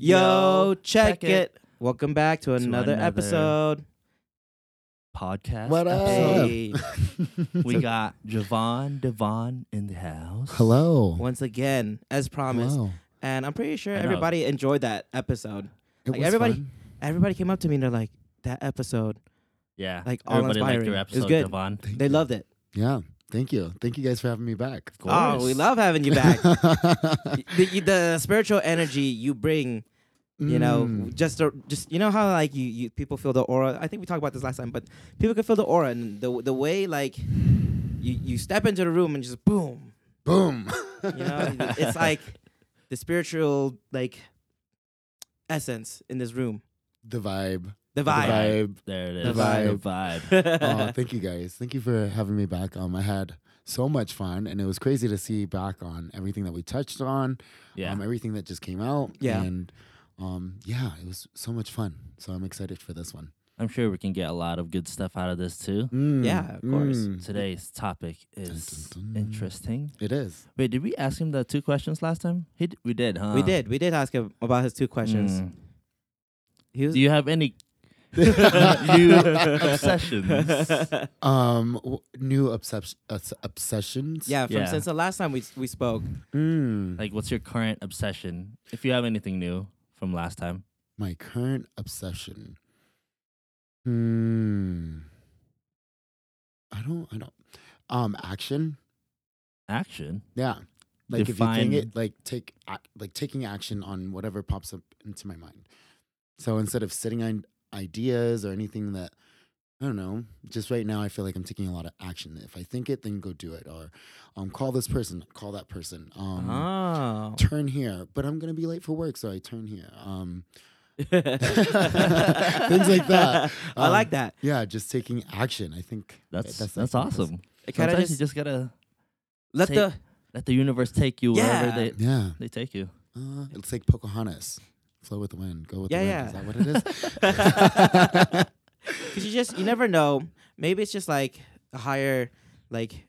Yo, check, it. Welcome back to another, another episode. podcast. What up? Hey, We got Javon Devon in the house. Hello. once again, as promised. Hello. And I'm pretty sure everybody enjoyed that episode. It Like, was everybody- fun. Everybody came up to me and they're like, that episode, Yeah. Like, all Everybody liked inspiring. your It was good. Devon. Thank they you. loved it. Yeah. Thank you. Thank you guys for having me back. Of Oh, we love having you back. the, the spiritual energy you bring, you know, Mm. just to, just you know how like you, you people feel the aura. I think we talked about this last time, but people can feel the aura and the the way like you you step into the room and just boom, boom. you know, it's like the spiritual like essence in this room. the vibe. The vibe. The vibe. vibe. There it is. The vibe. The vibe. oh, thank you guys. Thank you for having me back. Um, I had so much fun, and it was crazy to see back on everything that we touched on. Yeah. Um, everything that just came out. Yeah. And um, yeah, it was so much fun. So I'm excited for this one. I'm sure we can get a lot of good stuff out of this too. Mm, Yeah, of course. mm. Today's topic is dun, dun. interesting. It is. Wait, did we ask him the two questions last time? He d- we did, huh? We did. We did ask him about his two questions. Mm. He was Do you have any new obsessions? Um, w- new obsess- obs- obsessions. yeah, from Yeah. since the last time we we spoke. Mm. Like, what's your current obsession? If you have anything new from last time. My current obsession. Hmm. I don't. I don't. Um, action. Action. Yeah. Like if you Define- think it, like take like taking action on whatever pops up into my mind. So instead of sitting on ideas or anything that I don't know, just right now I feel like I'm taking a lot of action. If I think it, then go do it, or um, call this person, call that person. Um, oh. turn here, but I'm gonna be late for work, so I turn here. Um, Things like that. I Um, like that. yeah, just taking action. I think That's that's that's, awesome. It kind of Sometimes just, you just gotta let take- the let the universe take you Yeah. wherever they Yeah, they take you. uh, it's like Pocahontas. Flow with the wind, go with Yeah, the wind. yeah. Is that what it is? because you just you never know. Maybe it's just like a higher like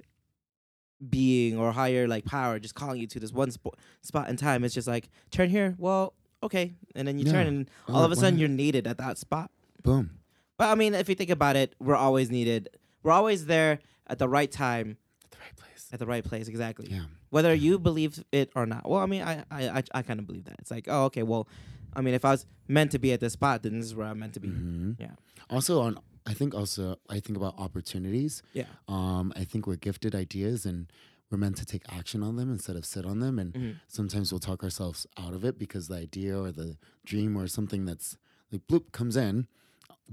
being or higher like power just calling you to this one spo- spot in time. It's just like turn here. Well, okay, and then you turn, and Oh, all of a sudden you're needed at that spot. Boom. But I mean, if you think about it, we're always needed. We're always there at the right time, At the right place. at the right place. Exactly. Yeah. Whether you believe it or not. Well, I mean, I I I, I kind of believe that. It's like, oh, okay, well, I mean, if I was meant to be at this spot, then this is where I'm meant to be. Mhm. Yeah. Also, on I think also I think about opportunities. Yeah. Um, I think we're gifted ideas and we're meant to take action on them instead of sit on them. And Mhm. sometimes we'll talk ourselves out of it because the idea or the dream or something that's like bloop comes in.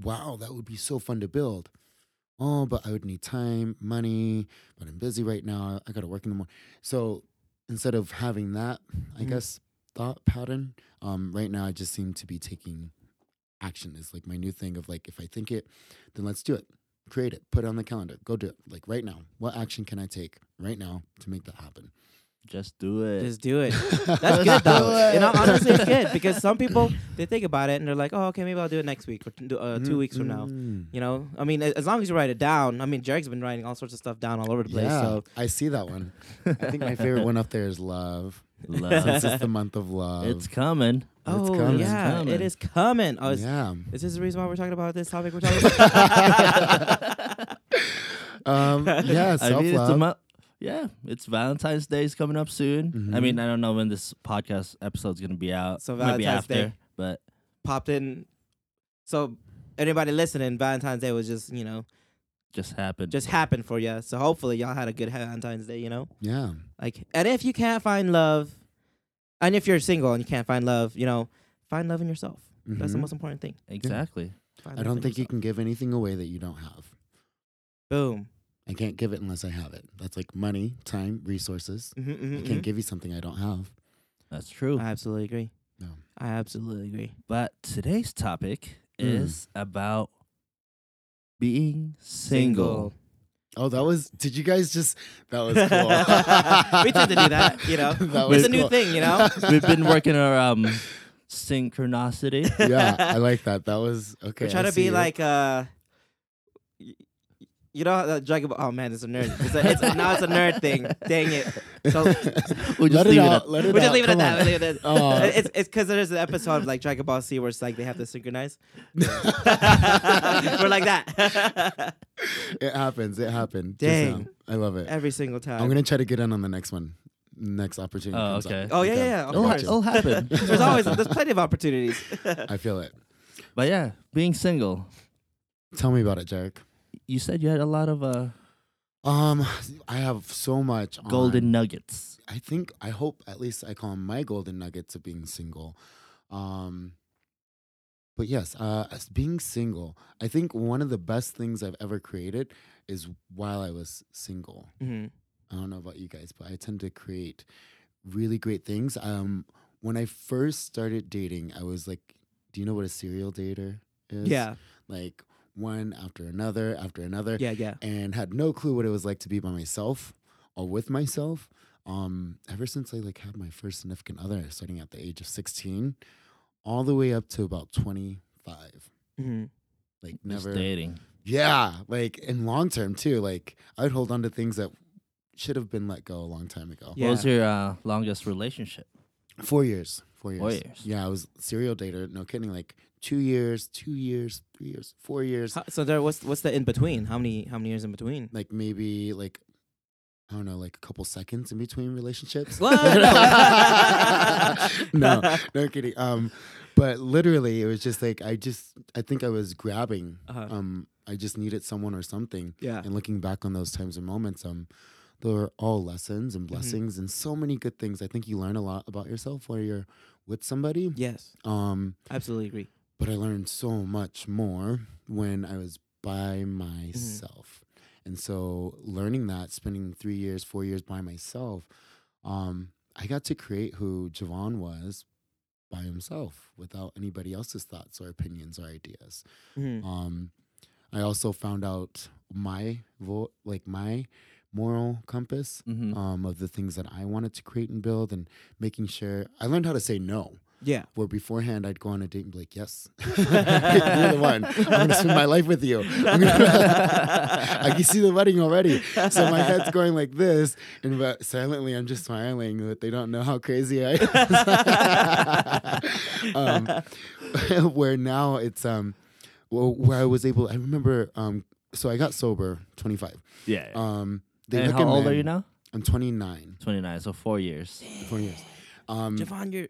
Wow, that would be so fun to build. Oh, but I would need time, money, but I'm busy right now. I got to work in the morning. So instead of having that, I Mhm. guess, thought pattern, um, right now I just seem to be taking action is like my new thing of like, if I think it, then let's do it. Create it, put it on the calendar, go do it. Like right now, what action can I take right now to make that happen? Just do it. Just do it. That's good though. do You know, honestly, it's good because some people they think about it and they're like, oh, okay, maybe I'll do it next week or t- uh, two weeks from now. Mm. You know, I mean, as long as you write it down. I mean, Jerick's been writing all sorts of stuff down all over the place. Yeah, So I see that one. I think my favorite one up there is love. Love. Since it's the month of love. it's coming. oh coming. yeah, It's coming. is coming. Oh, is, yeah. is this the reason why we're talking about this topic? We're talking about. Um, yeah, self mean, it's a love. Mo- yeah, it's Valentine's Day is coming up soon. I Mhm. mean, I don't know when this podcast episode is gonna be out. So Maybe Valentine's after, Day. but popped in. So anybody listening, Valentine's Day was just you know just happened. just happened for you. So hopefully y'all had a good Valentine's Day. You know, yeah. like and if you can't find love, and if you're single and you can't find love, you know, find love in yourself. That's the Mhm. most important thing. exactly. Find I don't in think you can give anything away that you don't have. Boom. I can't give it unless I have it. That's like money, time, resources. hmm I can't give you something I don't have. That's true. I absolutely agree. No. I absolutely agree. But today's topic Mm. is about being single. Oh, that was. Did you guys just? That was cool. we tend to do that, you know. That it's was a new thing, you know. We've been working our um synchronicity. yeah, I like that. That was okay. We're trying I to see be you. like uh y- You know how that Dragon Ball? Oh man, it's a nerd. It's a, it's now it's a nerd thing. Dang it. So We'll just let leave it out. at Let it we're just out. leaving it Come at that. We'll leave it at that. Oh. It's it's because there's an episode of like Dragon Ball Z where it's like they have to synchronize. we're like that It happens. It happened. Dang. I love it. every single time. I'm gonna try to get in on the next one. Next opportunity. Oh, comes up. okay. oh yeah, yeah, yeah. Of It'll, ha- course. it'll happen. There's always there's plenty of opportunities. I feel it. but yeah, being single. Tell me about it, Jerick. You said you had a lot of uh, Um, I have so much on- golden nuggets. I think I hope at least I call my golden nuggets of being single. Um, but yes, uh, as being single, I think one of the best things I've ever created is while I was single. Mhm. I don't know about you guys, but I tend to create really great things. Um, when I first started dating, I was like, "Do you know what a serial dater is?" Yeah, like one after another after another yeah, yeah. and had no clue what it was like to be by myself or with myself. Um, ever since I like had my first significant other, starting at the age of sixteen, all the way up to about twenty five. hmm Like Just never, dating. yeah. Like in long term too. Like I'd hold on to things that should have been let go a long time ago. Yeah. What was your uh, longest relationship? Four years. Four years. Four years. Yeah, I was serial dater. No kidding. Like two years, two years, three years, four years. How, so there, what's what's the in between? How many how many years in between? Like maybe like I don't know, like a couple seconds in between relationships. No, no kidding. Um, but literally, it was just like I just I think I was grabbing. Uh-huh. Um, I just needed someone or something. Yeah. And looking back on those times and moments, um, they were all lessons and blessings and so many good things. I think you learn a lot about yourself while you're with somebody. Yes, Um, absolutely agree. but I learned so much more when I was by myself. And so learning that, spending three years, four years by myself, um, I got to create who Javon was by himself without anybody else's thoughts or opinions or ideas. Mhm. Um, I also found out my vo- like my moral compass Mm-hmm. um, of the things that I wanted to create and build, and making sure I learned how to say no Yeah. where beforehand I'd go on a date and be like, "Yes, you're the one. I'm gonna spend my life with you." I can see the wedding already, so my head's going like this, and but silently I'm just smiling, but they don't know how crazy I am. um, where now it's um, well, where I was able. I remember um, so I got sober, 25. Yeah. Um, they and how old are you recommend- now? I'm 29. 29, so four years. Four years. Um, Javon, you're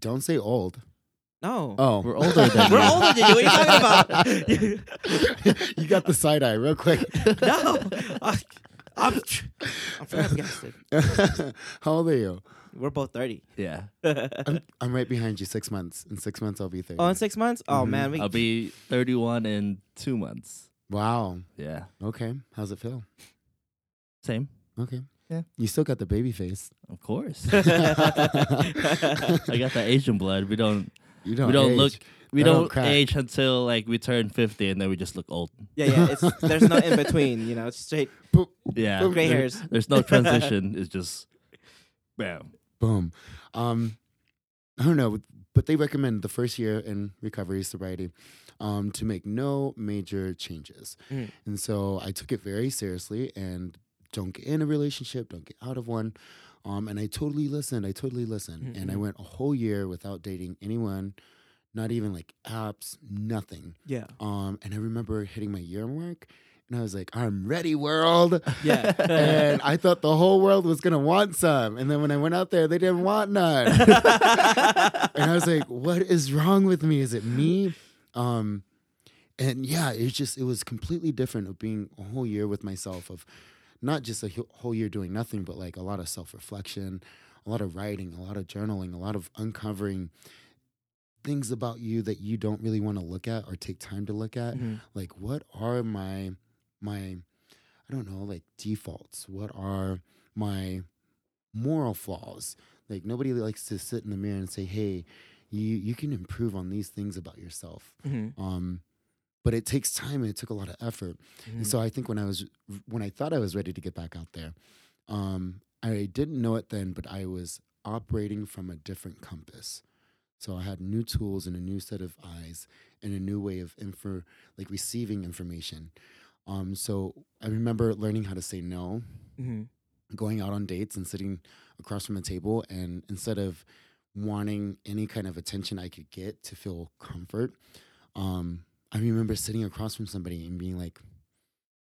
don't say old. no. Oh, We're older than We're you. older than you. What are you talking about? you got the side eye real quick. no. I- I'm, I'm flabbergasted. How old are you? We're both 30. Yeah. I'm, I'm right behind you. Six months. In six months, I'll be 30. Oh, in six months? Oh, Mhm. man. We, I'll be 31 in two months. wow. Yeah. Okay. How's it feel? Same. Okay. Yeah. You still got the baby face. Of course. I got that Asian blood. We don't You don't. we don't age. look we That don't don't age until like we turn 50 and then we just look old. yeah, yeah. It's, there's no in between, you know, it's straight Yeah. gray There- hairs. There's no transition. it's just bam. Boom. Um, I don't know, but they recommend the first year in recovery sobriety um, to make no major changes. Mm. And so I took it very seriously and don't get in a relationship, don't get out of one. Um, and I totally listened. I totally listened. And I Mhm. went a whole year without dating anyone, not even like apps, nothing. Yeah. Um, and I remember hitting my year mark and I was like, I'm ready, world. Yeah. and I thought the whole world was gonna want some. And then when I went out there, they didn't want none. and I was like, what is wrong with me? Is it me? Um, and yeah, it's just it was completely different of being a whole year with myself of not just a whole year doing nothing, but like a lot of self reflection, a lot of writing, a lot of journaling, a lot of uncovering things about you that you don't really want to look at or take time to look at Mhm. like what are my my i don't know like defaults what are my moral flaws like nobody likes to sit in the mirror and say hey you you can improve on these things about yourself Mhm. um but it takes time and it took a lot of effort. And so i think when i was when i thought i was ready to get back out there um i didn't know it then but i was operating from a different compass. So i had new tools and a new set of eyes and a new way of info like receiving information. Um, so I remember learning how to say no, hmm going out on dates and sitting across from a table, and instead of wanting any kind of attention I could get to feel comfort, um, I remember sitting across from somebody and being like,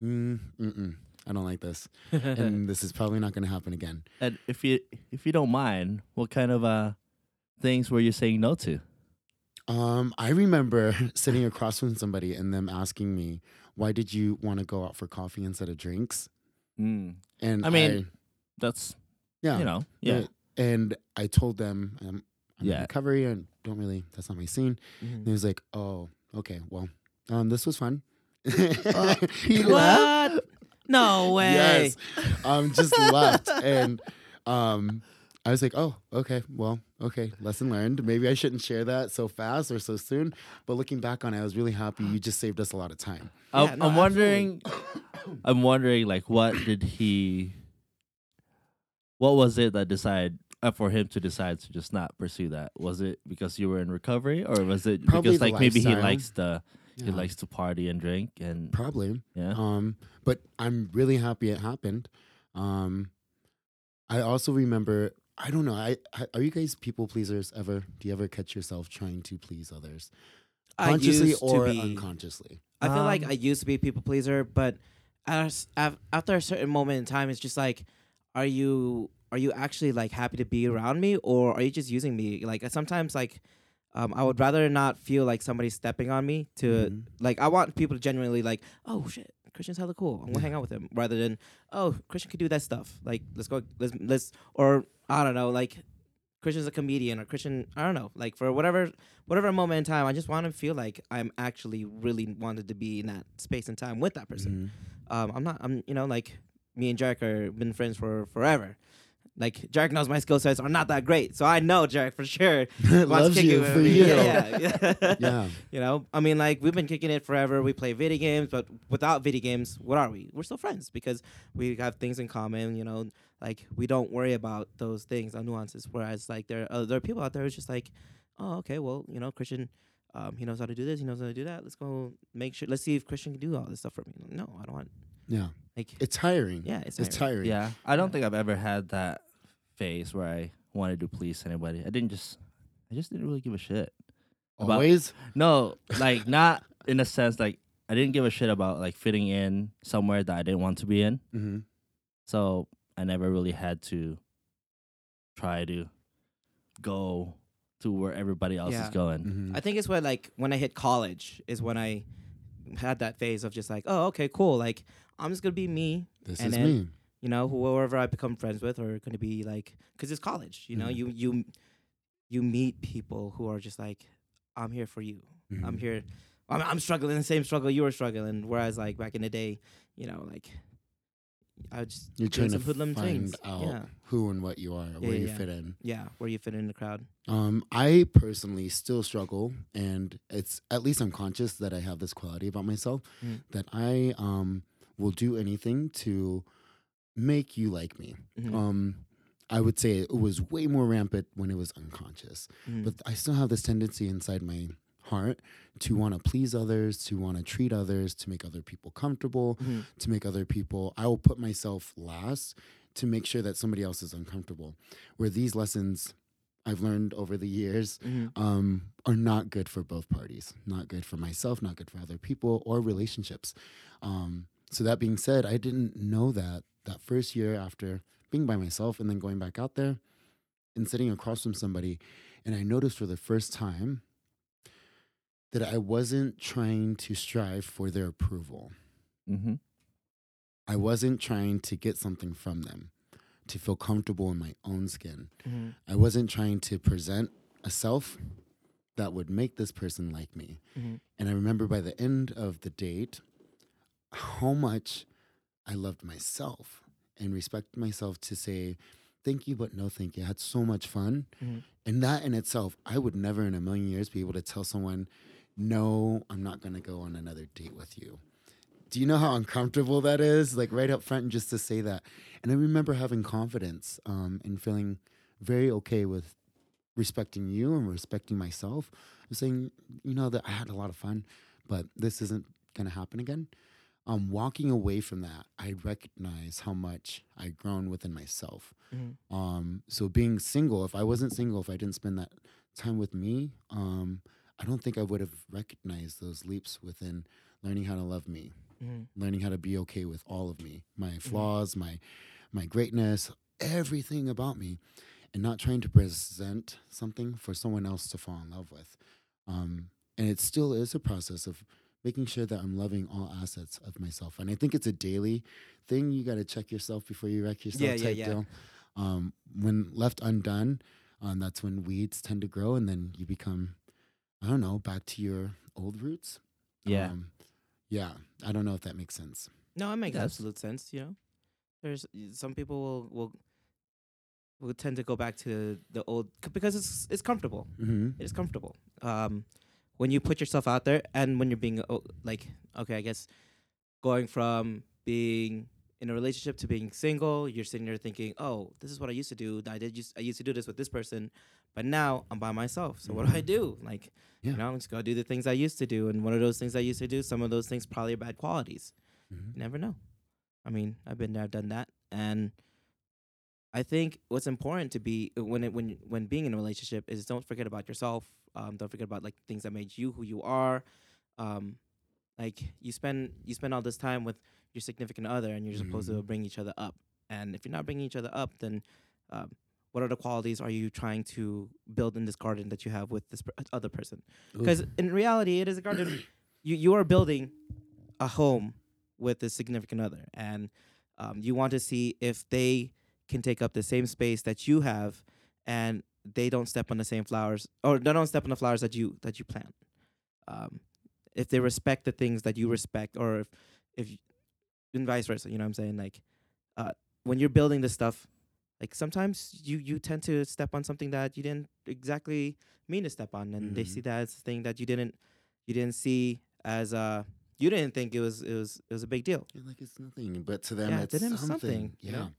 mm, mm-mm, I don't like this, and this is probably not going to happen again. And if you if you don't mind, what kind of uh things were you saying no to? Um, I remember sitting across from somebody and them asking me, "Why did you want to go out for coffee instead of drinks?" Mm. And I mean, That's yeah, you know, yeah. And I told them, um, "I'm Yeah. in recovery and don't really. That's not my scene." And he was like, "Oh, okay. Well, um, this was fun." Uh, he What? No way. Yes. Um, just left. And um, I was like, oh, okay, well, okay, lesson learned. Maybe I shouldn't share that so fast or so soon. But looking back on it, I was really happy. You just saved us a lot of time. I'm, Yeah, no, I'm wondering. I'm wondering, like, what did he? What was it that decided for him to decide to just not pursue that? Was it because you were in recovery, or was it Probably because the like maybe he likes the he likes to party and drink and Probably. yeah? Um, but I'm really happy it happened. Um, I also remember. I don't know. I, I are you guys people pleasers ever? Do you ever catch yourself trying to please others, I consciously used to or be- unconsciously? I feel like Um, I used to be a people pleaser, but at a s- after a certain moment in time, it's just like, are you are you actually like happy to be around me, or are you just using me? Like sometimes, like, um, I would rather not feel like somebody's stepping on me. To Mhm. like, I want people to genuinely like, oh shit, Christian's hella cool. I'm gonna hang out with him, rather than oh Christian could do that stuff. Like let's go, let's let's or I don't know, like Christian's a comedian or Christian, I don't know, like for whatever whatever moment in time, I just want to feel like I'm actually really wanted to be in that space and time with that person. Mhm. Um, I'm not, I'm, you know, like me and Jerick are been friends for forever. Like Jerick knows my skill sets are not that great, so I know Jerick for sure Loves you for you. Yeah, yeah. Yeah. you know, I mean, like we've been kicking it forever. We play video games, but without video games, what are we? We're still friends because we have things in common. You know, like we don't worry about those things, the nuances. Whereas, like there, are, are people out there who's just like, oh, okay, well, you know, Christian, um, he knows how to do this, he knows how to do that. Let's go make sure. Let's see if Christian can do all this stuff for me. No, I don't want. Yeah. Like, It's tiring. yeah, it's, It's tiring. tiring. Yeah, I don't think I've ever had that phase where I wanted to please anybody. I didn't just, I just didn't really give a shit. About- Always. No, like not in a sense like I didn't give a shit about like fitting in somewhere that I didn't want to be in. hmm So I never really had to try to go to where everybody else Yeah. is going. hmm I think it's when like when I hit college is when I had that phase of just like, oh, okay, cool. Like I'm just gonna be me. This and is then- me. you know whoever i become friends with are going to be like because it's college you know Mhm. you you you meet people who are just like i'm here for you i'm Mhm. here I'm, I'm struggling the same struggle you were struggling whereas like back in the day you know like i just You're trying to find things out yeah who and what you are, where yeah, you yeah. fit in. yeah where you fit in the crowd Um, I personally still struggle, and it's at least I'm conscious that I have this quality about myself Mm. that I um will do anything to make you like me. Mhm. Um, I would say it was way more rampant when it was unconscious, Mhm. but I still have this tendency inside my heart to want to please others, to want to treat others, to make other people comfortable, Mhm. to make other people I will put myself last to make sure that somebody else is uncomfortable. Where these lessons I've learned over the years Mhm. um, are not good for both parties. Not good for myself, not good for other people or relationships. Um, so that being said, I didn't know that that first year after being by myself and then going back out there and sitting across from somebody, and I noticed for the first time that I wasn't trying to strive for their approval. Mm-hmm. I wasn't trying to get something from them, to feel comfortable in my own skin. Mhm. I wasn't trying to present a self that would make this person like me. Mhm. And I remember by the end of the date, how much I loved myself and respected myself to say, thank you, but no thank you. I had so much fun. Mhm. And that in itself, I would never in a million years be able to tell someone, no, I'm not going to go on another date with you. Do you know how uncomfortable that is? Like right up front, and just to say that. And I remember having confidence um, and feeling very okay with respecting you and respecting myself. saying, you know, that I had a lot of fun, but this isn't going to happen again. Um, walking away from that, I recognize how much I'd grown within myself. Mhm. Um, so being single, if I wasn't single, if I didn't spend that time with me, um, I don't think I would have recognized those leaps within learning how to love me, Mhm. learning how to be okay with all of me, my flaws, my my greatness, everything about me, and not trying to present something for someone else to fall in love with. Um, and it still is a process of making sure that I'm loving all assets of myself. And I think it's a daily thing. You got to check yourself before you wreck yourself. Yeah, yeah, type yeah. Deal. Um, when left undone, um, that's when weeds tend to grow, and then you become, I don't know, back to your old roots. Yeah. Um, yeah. I don't know if that makes sense. No, it makes Yes. absolute sense. You know, there's some people will will will tend to go back to the old c- because it's it's comfortable. Mm-hmm. It is comfortable. Um, when you put yourself out there, and when you're being oh, like, okay, I guess going from being in a relationship to being single, you're sitting there thinking, oh, this is what I used to do. I did just I used to do this with this person, but now I'm by myself. So what do I do? Like, Yeah. you know, I'm just gonna do the things I used to do, and one of those things I used to do, some of those things probably are bad qualities. Mm-hmm. You never know. I mean, I've been there, I've done that, and I think what's important to be when it, when when being in a relationship is don't forget about yourself. Um, don't forget about like things that made you who you are. Um, like you spend you spend all this time with your significant other, and you're supposed to Mhm. bring each other up. And if you're not bringing each other up, then um, what other qualities are you trying to build in this garden that you have with this per- other person? because in reality it is a garden you you are building a home with a significant other and um, you want to see if they can take up the same space that you have and they don't step on the same flowers or they don't step on the flowers that you that you plant um, if they respect the things that you respect or if if and vice versa you know what i'm saying like uh, when you're building this stuff like sometimes you you tend to step on something that you didn't exactly mean to step on and they Mhm. see that as a thing that you didn't you didn't see as uh you didn't think it was it was it was a big deal like it's nothing, but to them Yeah, to it's them it's something. something, you Yeah. know?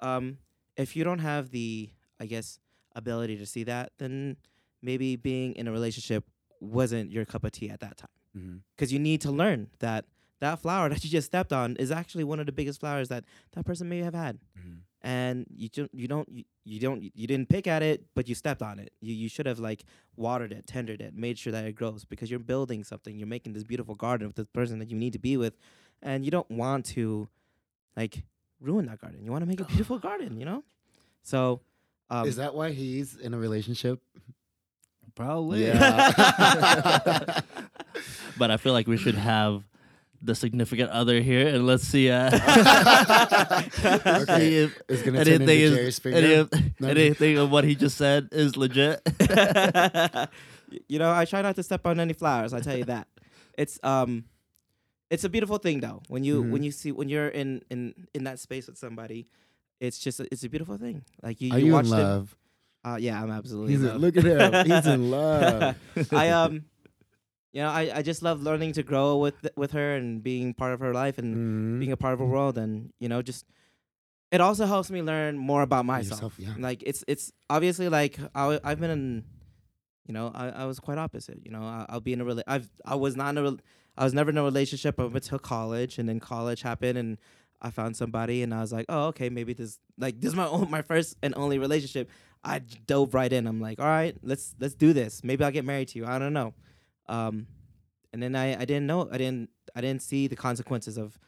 um if you don't have the i guess ability to see that then maybe being in a relationship wasn't your cup of tea at that time. Mm-hmm. because you need to learn that that flower that you just stepped on is actually one of the biggest flowers that that person may have had. Mm-hmm. and you don't you don't you, you don't you didn't pick at it but you stepped on it. You you should have like watered it tendered it made sure that it grows because you're building something. You're making this beautiful garden with the person that you need to be with. And you don't want to like ruin that garden. You want to make a beautiful garden you know? So um Is that why he's in a relationship? Probably. Yeah. but I feel like we should have the significant other here, and let's see. Uh, Okay. see if It's gonna turn anything into is Jerry Springer. any of, No. anything of what he just said is legit. you know, I try not to step on any flowers. I tell you that. It's um, it's a beautiful thing though. When you Mhm. when you see when you're in in in that space with somebody, it's just a, it's a beautiful thing. Like you, Are you you watch in them. love? Uh, yeah, I'm absolutely. He's in look at him. He's in love. I um, you know, I, I just love learning to grow with with her and being part of her life and Mhm. being a part of her world and you know just it also helps me learn more about myself. Yourself, yeah. Like it's it's obviously like I I've been in, you know, I, I was quite opposite. You know, I, I'll be in a rela- I've I was not in a I was never in a relationship up until college, and then college happened, and I found somebody, and I was like, oh okay, maybe this like this is my own, my first and only relationship. I dove right in. I'm like, all right, let's let's do this. Maybe I'll get married to you. I don't know. Um, and then I I didn't know I didn't I didn't see the consequences of,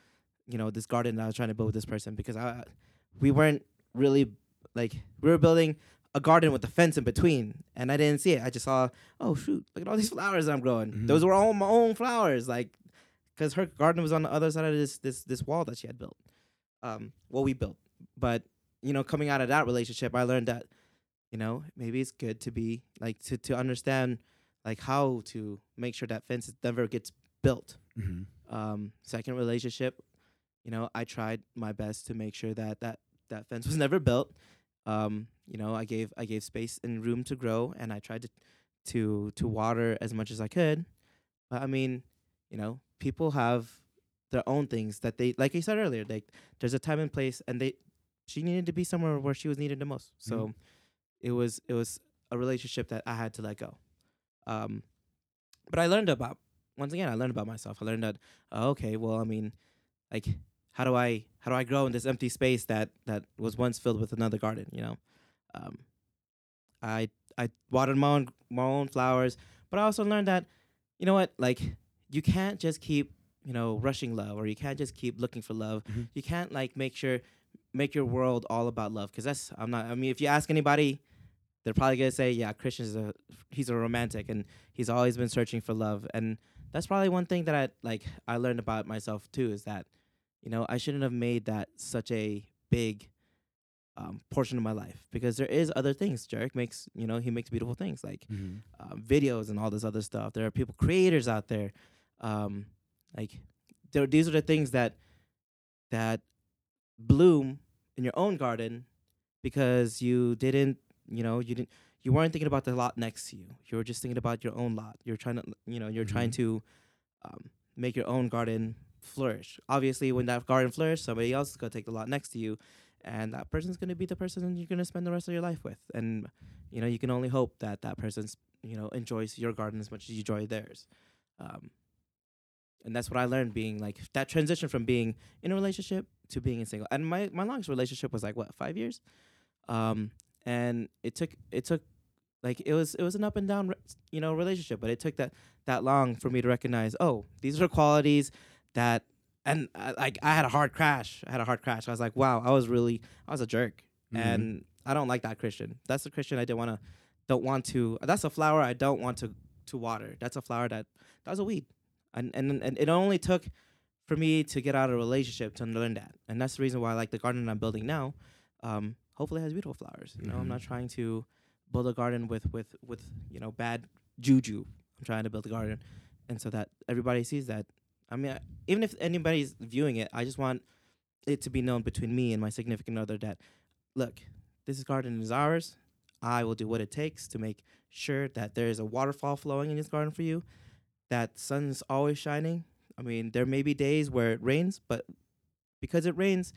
you know, this garden that I was trying to build with this person because I we weren't really like we were building a garden with a fence in between and I didn't see it. I just saw, oh shoot, look at all these flowers I'm growing. Mhm. Those were all my own flowers, like because her garden was on the other side of this this this wall that she had built. Um, well, we built, but you know, coming out of that relationship, I learned that you know maybe it's good to be like to to understand like how to make sure that fence never gets built Mhm. um, second relationship, you know, I tried my best to make sure that that that fence was never built. Um, you know, I gave I gave space and room to grow, and I tried to to to water as much as I could. But I mean, you know, people have their own things that they like. I said earlier, like there's a time and place, and they she needed to be somewhere where she was needed the most. So it was it was a relationship that I had to let go. Um, but I learned about once again, I learned about myself. I learned that oh, okay, well, I mean, like how do I how do I grow in this empty space that that was once filled with another garden? You know, um, I I watered my own my own flowers, but I also learned that you know what, like you can't just keep you know rushing love, or you can't just keep looking for love. Mhm. You can't like make sure make your world all about love because that's I'm not. I mean, if you ask anybody, they're probably gonna say, yeah, Christian's a he's a romantic and he's always been searching for love, and that's probably one thing that I like I learned about myself too is that you know I shouldn't have made that such a big um, portion of my life because there is other things. Jerick makes you know he makes beautiful things like Mhm. um, videos and all this other stuff. There are people creators out there, um, like there. These are the things that that bloom in your own garden because you didn't, you know, you didn't, you weren't thinking about the lot next to you. You were just thinking about your own lot. You're trying to, you know, you're trying Mhm. to um, make your own garden flourish. Obviously, when that garden flourishes, somebody else is gonna take the lot next to you, and that person's gonna be the person you're gonna spend the rest of your life with. And you know, you can only hope that that person's, you know, enjoys your garden as much as you enjoy theirs. Um, and that's what I learned being like that transition from being in a relationship to being in single. And my, my longest relationship was like what five years, um, and it took it took like it was it was an up and down you know relationship, but it took that that long for me to recognize oh these are qualities that and like I had a hard crash. I had a hard crash. I was like wow I was really I was a jerk Mhm. and I don't like that Christian. That's the Christian I don't want to don't want to. That's a flower I don't want to to water. That's a flower that that was a weed, and and and it only took for me to get out of a relationship to learn that, and that's the reason why I like the garden I'm building now. Um, hopefully, it has beautiful flowers. You know, I'm Mhm. not trying to build a garden with with with you know bad juju. I'm trying to build a garden, and so that everybody sees that. I mean, I- even if anybody's viewing it, I just want it to be known between me and my significant other that look, this garden is ours. I will do what it takes to make sure that there is a waterfall flowing in this garden for you, that sun's always shining. I mean, there may be days where it rains, but because it rains,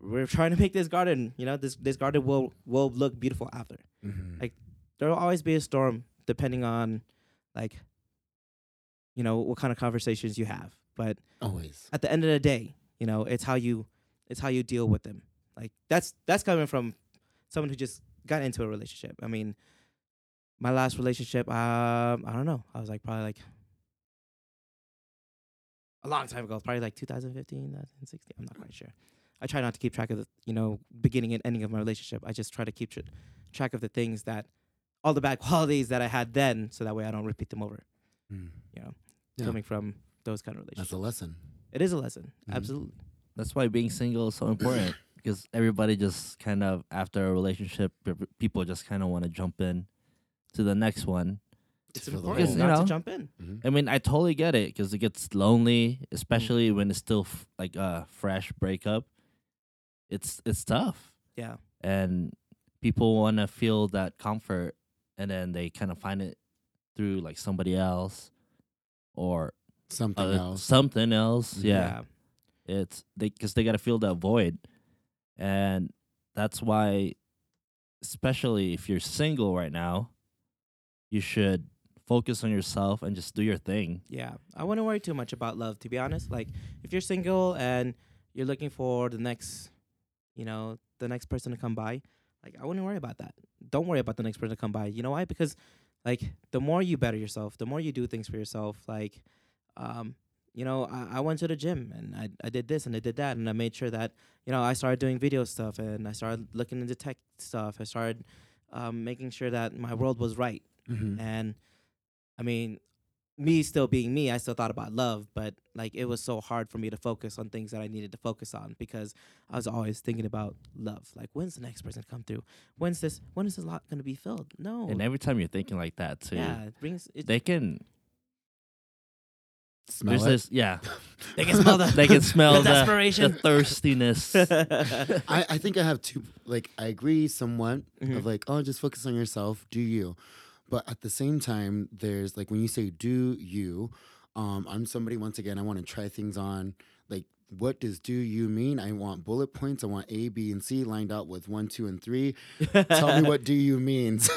we're trying to make this garden, you know, this this garden will will look beautiful after. Mhm. Like, There will always be a storm depending on like you know, what kind of conversations you have. But always. at the end of the day, you know, it's how you it's how you deal with them. Like that's that's coming from someone who just got into a relationship. I mean, my last relationship, um, I don't know. I was like probably like a long time ago, probably like 2015, 2016. I'm not quite sure. I try not to keep track of the, you know, beginning and ending of my relationship. I just try to keep tr- track of the things that, all the bad qualities that I had then, so that way I don't repeat them over. Mm. You know, Yeah. coming from those kind of relationships. That's a lesson. It is a lesson, Mhm. absolutely. That's why being single is so important because everybody just kind of after a relationship, p- p- people just kind of want to jump in to the next one. It's fill important hole. not You know, to jump in. Mhm. I mean, I totally get it because it gets lonely, especially when it's still f- like a fresh breakup. It's it's tough, Yeah, and people want to feel that comfort, and then they kind of find it through like somebody else or Something uh, else. something else. Mhm. Yeah, it's they because they got to fill that void, and that's why, especially if you're single right now, you should focus on yourself and just do your thing. yeah. I wouldn't worry too much about love, to be honest. Like, if you're single and you're looking for the next, you know, the next person to come by, like, I wouldn't worry about that. Don't worry about the next person to come by. You know why? Because, like, the more you better yourself, the more you do things for yourself. Like, um, you know, I, I went to the gym and I, I did this and I did that and I made sure that, you know, I started doing video stuff and I started looking into tech stuff. I started um, making sure that my world was right. Mhm. And I mean, me still being me, I still thought about love, but like it was so hard for me to focus on things that I needed to focus on because I was always thinking about love. Like, when's the next person come through? When's this? When is this lot gonna be filled? No. And every time you're thinking like that too, yeah, it brings. It, they can. Smell There's it. this, yeah. They can smell the- they can smell the the, the thirstiness. I, I think I have two. Like, I agree somewhat Mhm. of like, oh, just focus on yourself, do you. But at the same time, there's like when you say do you, um, I'm somebody once again. I want to try things on. Like what does do you mean? I want bullet points. I want A, B, and C lined out with one, two, and three. Tell me what do you means.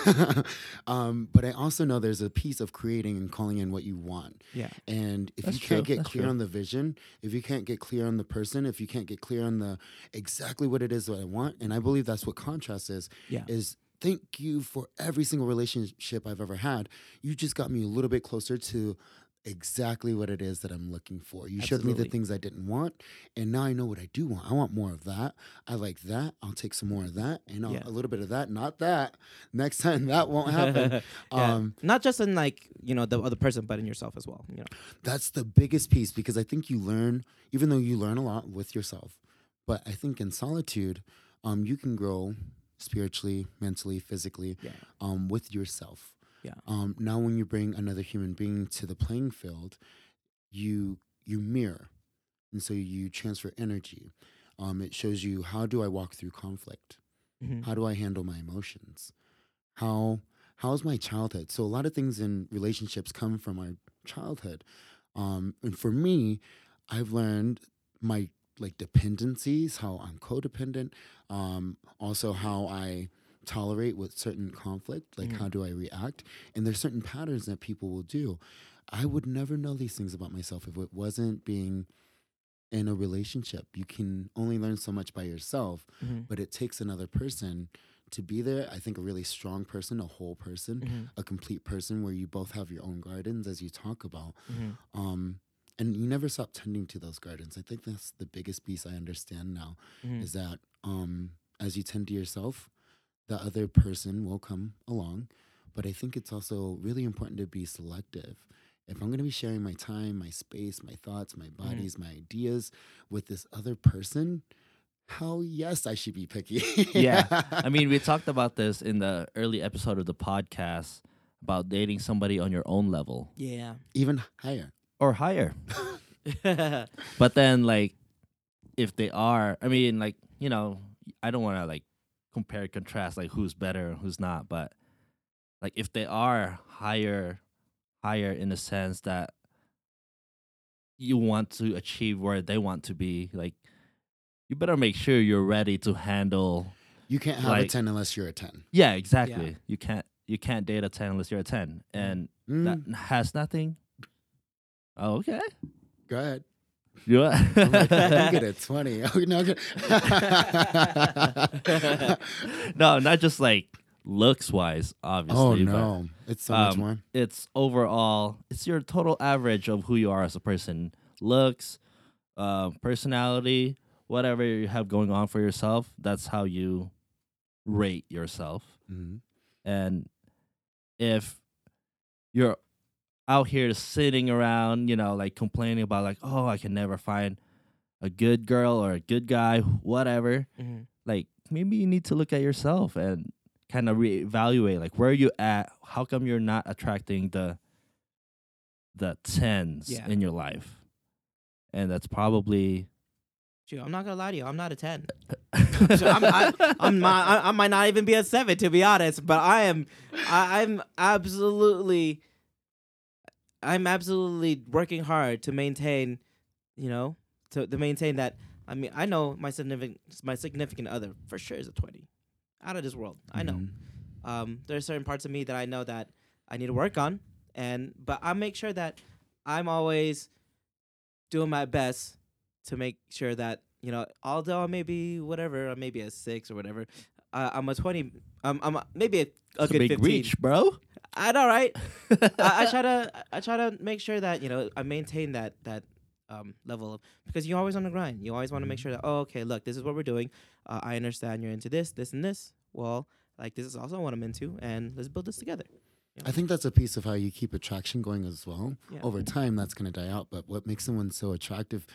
um, but I also know there's a piece of creating and calling in what you want. Yeah. And if That's you can't true, get that's clear true. on the vision, if you can't get clear on the person, if you can't get clear on the exactly what it is that I want, and I believe that's what contrast is, Yeah. is thank you for every single relationship I've ever had. You just got me a little bit closer to exactly what it is that I'm looking for. You showed me the things I didn't want, and now I know what I do want. I want more of that. I like that. I'll take some more of that, and I'll, Yeah. a little bit of that. Not that. Next time that won't happen. Yeah. um, Not just in like you know the other person, but in yourself as well. You know. that's the biggest piece because I think you learn, even though you learn a lot with yourself, but I think in solitude, um, you can grow spiritually, mentally, physically, Yeah. um, with yourself. Yeah. Um, now, when you bring another human being to the playing field, you you mirror, and so you transfer energy. Um, it shows you how do I walk through conflict. Mhm. How do I handle my emotions? How how's my childhood? So a lot of things in relationships come from our childhood. Um, and for me, I've learned my like dependencies, how I'm codependent, um, also how I tolerate with certain conflict, like Mhm. how do I react? And there's certain patterns that people will do. I would never know these things about myself if it wasn't being in a relationship. You can only learn so much by yourself Mhm. but it takes another person to be there. I think a really strong person, a whole person, Mhm. a complete person where you both have your own gardens, as you talk about. Mhm. Um, and you never stop tending to those gardens. I think that's the biggest piece I understand now Mhm. is that um, as you tend to yourself, the other person will come along. But I think it's also really important to be selective. If I'm going to be sharing my time, my space, my thoughts, my bodies, my ideas with this other person, how yes, I should be picky. Yeah. I mean, we talked about this in the early episode of the podcast about dating somebody on your own level Yeah. even higher. Or higher. But then, like, if they are, I mean, like, you know, I don't want to like compare and contrast like who's better and who's not, but like if they are higher, higher in the sense that you want to achieve where they want to be, like, you better make sure you're ready to handle. You can't have a 10 unless you're a 10. Yeah, exactly. You can't you can't date a ten unless you're a ten, and Mm, that has nothing. Oh, okay. go ahead. You I'm like, I think it's funny. Oh, no, okay. no, not just like looks wise, obviously. oh, but no. It's so much um, more. it's overall. It's your total average of who you are as a person. Looks, uh, personality, whatever you have going on for yourself. That's how you rate yourself. Mhm. And if you're out here sitting around, you know, like complaining about like, oh, I can never find a good girl or a good guy, whatever, Mhm. like maybe you need to look at yourself and kind of reevaluate like where are you at? How come you're not attracting the the tens Yeah. in your life? And that's probably Shoot, I'm not gonna lie to you. I'm not a ten. So I'm, I, I'm not, I, I might not even be a seven to be honest. But I am. I, I'm absolutely. I'm absolutely working hard to maintain. You know, to to maintain that. I mean, I know my significant my significant other for sure is a twenty, out of this world. I know. Mhm. Um, there are certain parts of me that I know that I need to work on, and but I make sure that I'm always doing my best to make sure that you know, although I may be whatever, I may be a six or whatever, uh, I'm a twenty. Um, I'm a, maybe a, a good big 15. reach, bro. I know, right? I, I try to I try to make sure that you know I maintain that that um, level of because you're always on the grind. You always want to make sure that oh okay look this is what we're doing. Uh, I understand you're into this this and this. Well like this is also what I'm into and let's build this together. I think that's a piece of how you keep attraction going as well. Yeah. Over time, that's going to die out. But what makes someone so attractive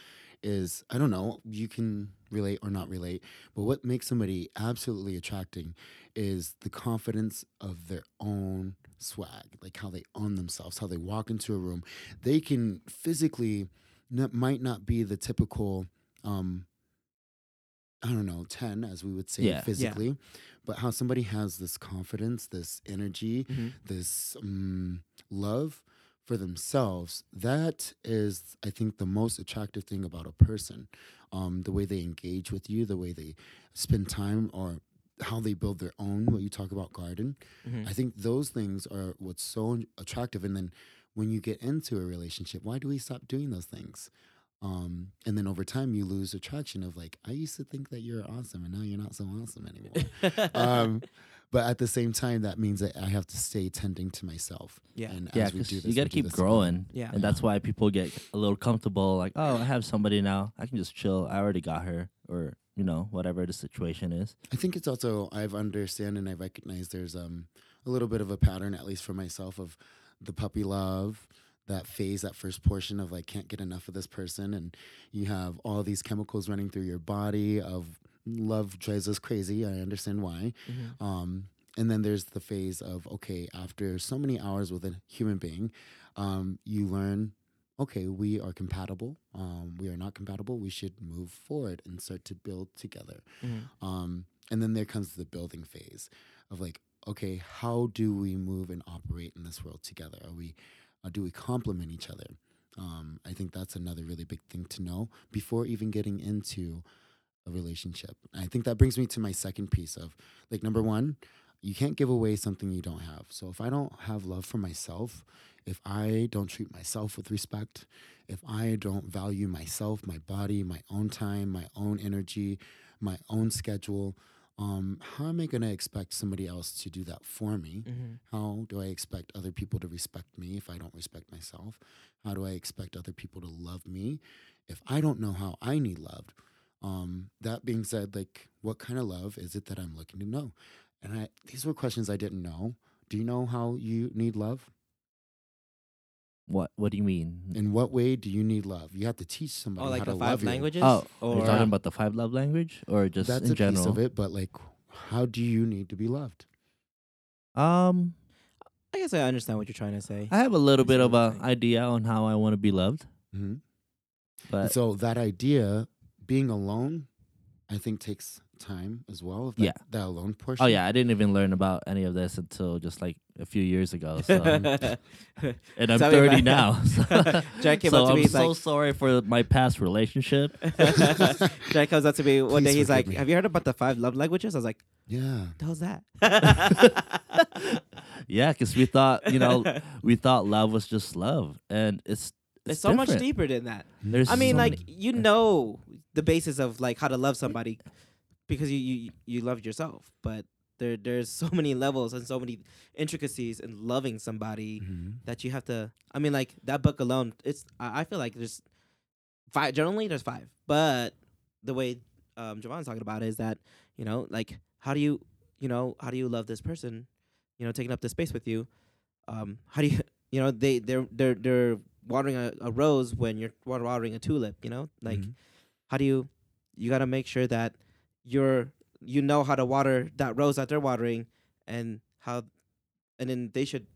is, I don't know, you can relate or not relate, but what makes somebody absolutely attracting is the confidence of their own swag, like how they own themselves, how they walk into a room. They can physically, not, might not be the typical, um, I don't know, 10, as we would say Yeah. Yeah. physically, but how somebody has this confidence, this energy, Mm-hmm. this um, love for themselves, that is, I think, the most attractive thing about a person. Um, the way they engage with you, the way they spend time, or how they build their own, what you talk about, garden. Mhm. I think those things are what's so attractive. And then when you get into a relationship, why do we stop doing those things? Um, and then over time, you lose attraction of like, I used to think that you're awesome, and now you're not so awesome anymore. um, but at the same time, that means that I have to stay tending to myself. Yeah. And Yeah, as we 'cause do this, you got to keep this together. growing. Yeah. And that's why people get a little comfortable, like, oh, I have somebody now. I can just chill. I already got her, or you know, whatever the situation is. I think it's also I've understand and I recognize there's um a little bit of a pattern, at least for myself, of the puppy love, that phase, that first portion of like can't get enough of this person, and you have all these chemicals running through your body of love drives us crazy. I understand why. Mhm. Um, and then there's the phase of okay, after so many hours with a human being, um, you learn, okay, we are compatible. Um, we are not compatible. We should move forward and start to build together. Mhm. Um, and then there comes the building phase of like, okay, how do we move and operate in this world together? Are we, uh, do we complement each other? Um, I think that's another really big thing to know before even getting into a relationship. I think that brings me to my second piece of like number one, you can't give away something you don't have. So if I don't have love for myself, if I don't treat myself with respect, if I don't value myself, my body, my own time, my own energy, my own schedule, um, how am I going to expect somebody else to do that for me? Mhm. How do I expect other people to respect me if I don't respect myself? How do I expect other people to love me if I don't know how I need loved? Um, that being said, like, what kind of love is it that I'm looking to know? And I, these were questions I didn't know. Do you know how you need love? What What do you mean? In what way do you need love? You have to teach somebody Oh, like how the to five love you. languages. oh, are or you talking about the five love language, or just That's in a general? piece of it, but like, how do you need to be loved? Um, I guess I understand what you're trying to say. I have a little bit of an idea on how I want to be loved, hmm but And so that idea, being alone, I think takes time as well. That, Yeah. that alone portion. oh yeah, I didn't even learn about any of this until just like a few years ago. So, and I'm 30 now. So, Jack came so up to I'm me. He's so like, sorry for my past relationship. Jack comes up to me one day. He's like, me. "Have you heard about the five love languages?" I was like, Yeah. "The hell's that?" yeah, because we thought you know we thought love was just love, and it's it's, It's so much deeper than that. There's I mean, so like many- you uh, know the basis of like how to love somebody because you you you love yourself, but there there's so many levels and so many intricacies in loving somebody Mhm. that you have to. I mean, like that book alone, it's I, I feel like there's five. Generally, there's five, but the way um, Javon's talking about it is that you know, like how do you you know how do you love this person, you know, taking up the space with you. Um, how do you you know they they're they're they're watering a, a rose when you're watering a tulip. You know, like Mhm. how do you you got to make sure that you're you know how to water that rose that they're watering and how and then they should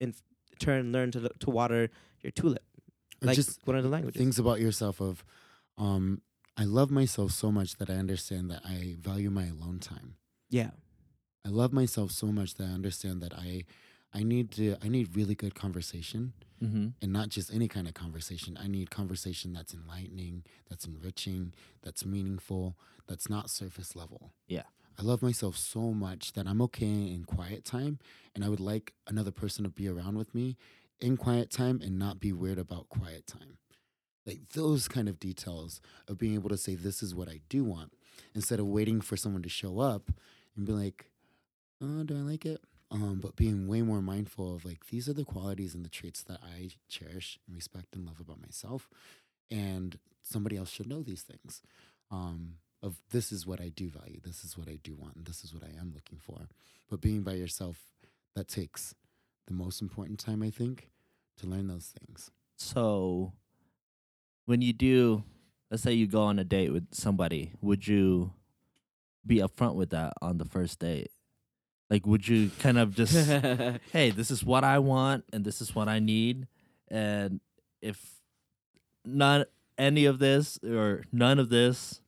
in turn learn to to water your tulip Or like just one of the languages things about yourself of, um, I love myself so much that I understand that I value my alone time. yeah I love myself so much that I understand that I, I need to I need really good conversation Mhm. and not just any kind of conversation. I need conversation that's enlightening, that's enriching, that's meaningful, that's not surface level. Yeah. I love myself so much that I'm okay in quiet time and I would like another person to be around with me in quiet time and not be weird about quiet time. Like those kind of details of being able to say this is what I do want instead of waiting for someone to show up and be like, "Oh, do I like it?" um, but being way more mindful of like these are the qualities and the traits that I cherish and respect and love about myself, and somebody else should know these things. Um, of this is what I do value, this is what I do want, and this is what I am looking for. But being by yourself, that takes the most important time I think to learn those things. So, when you do, let's say you go on a date with somebody, would you be upfront with that on the first date? Like, would you kind of just, hey, this is what I want and this is what I need, and if not any of this or none of this,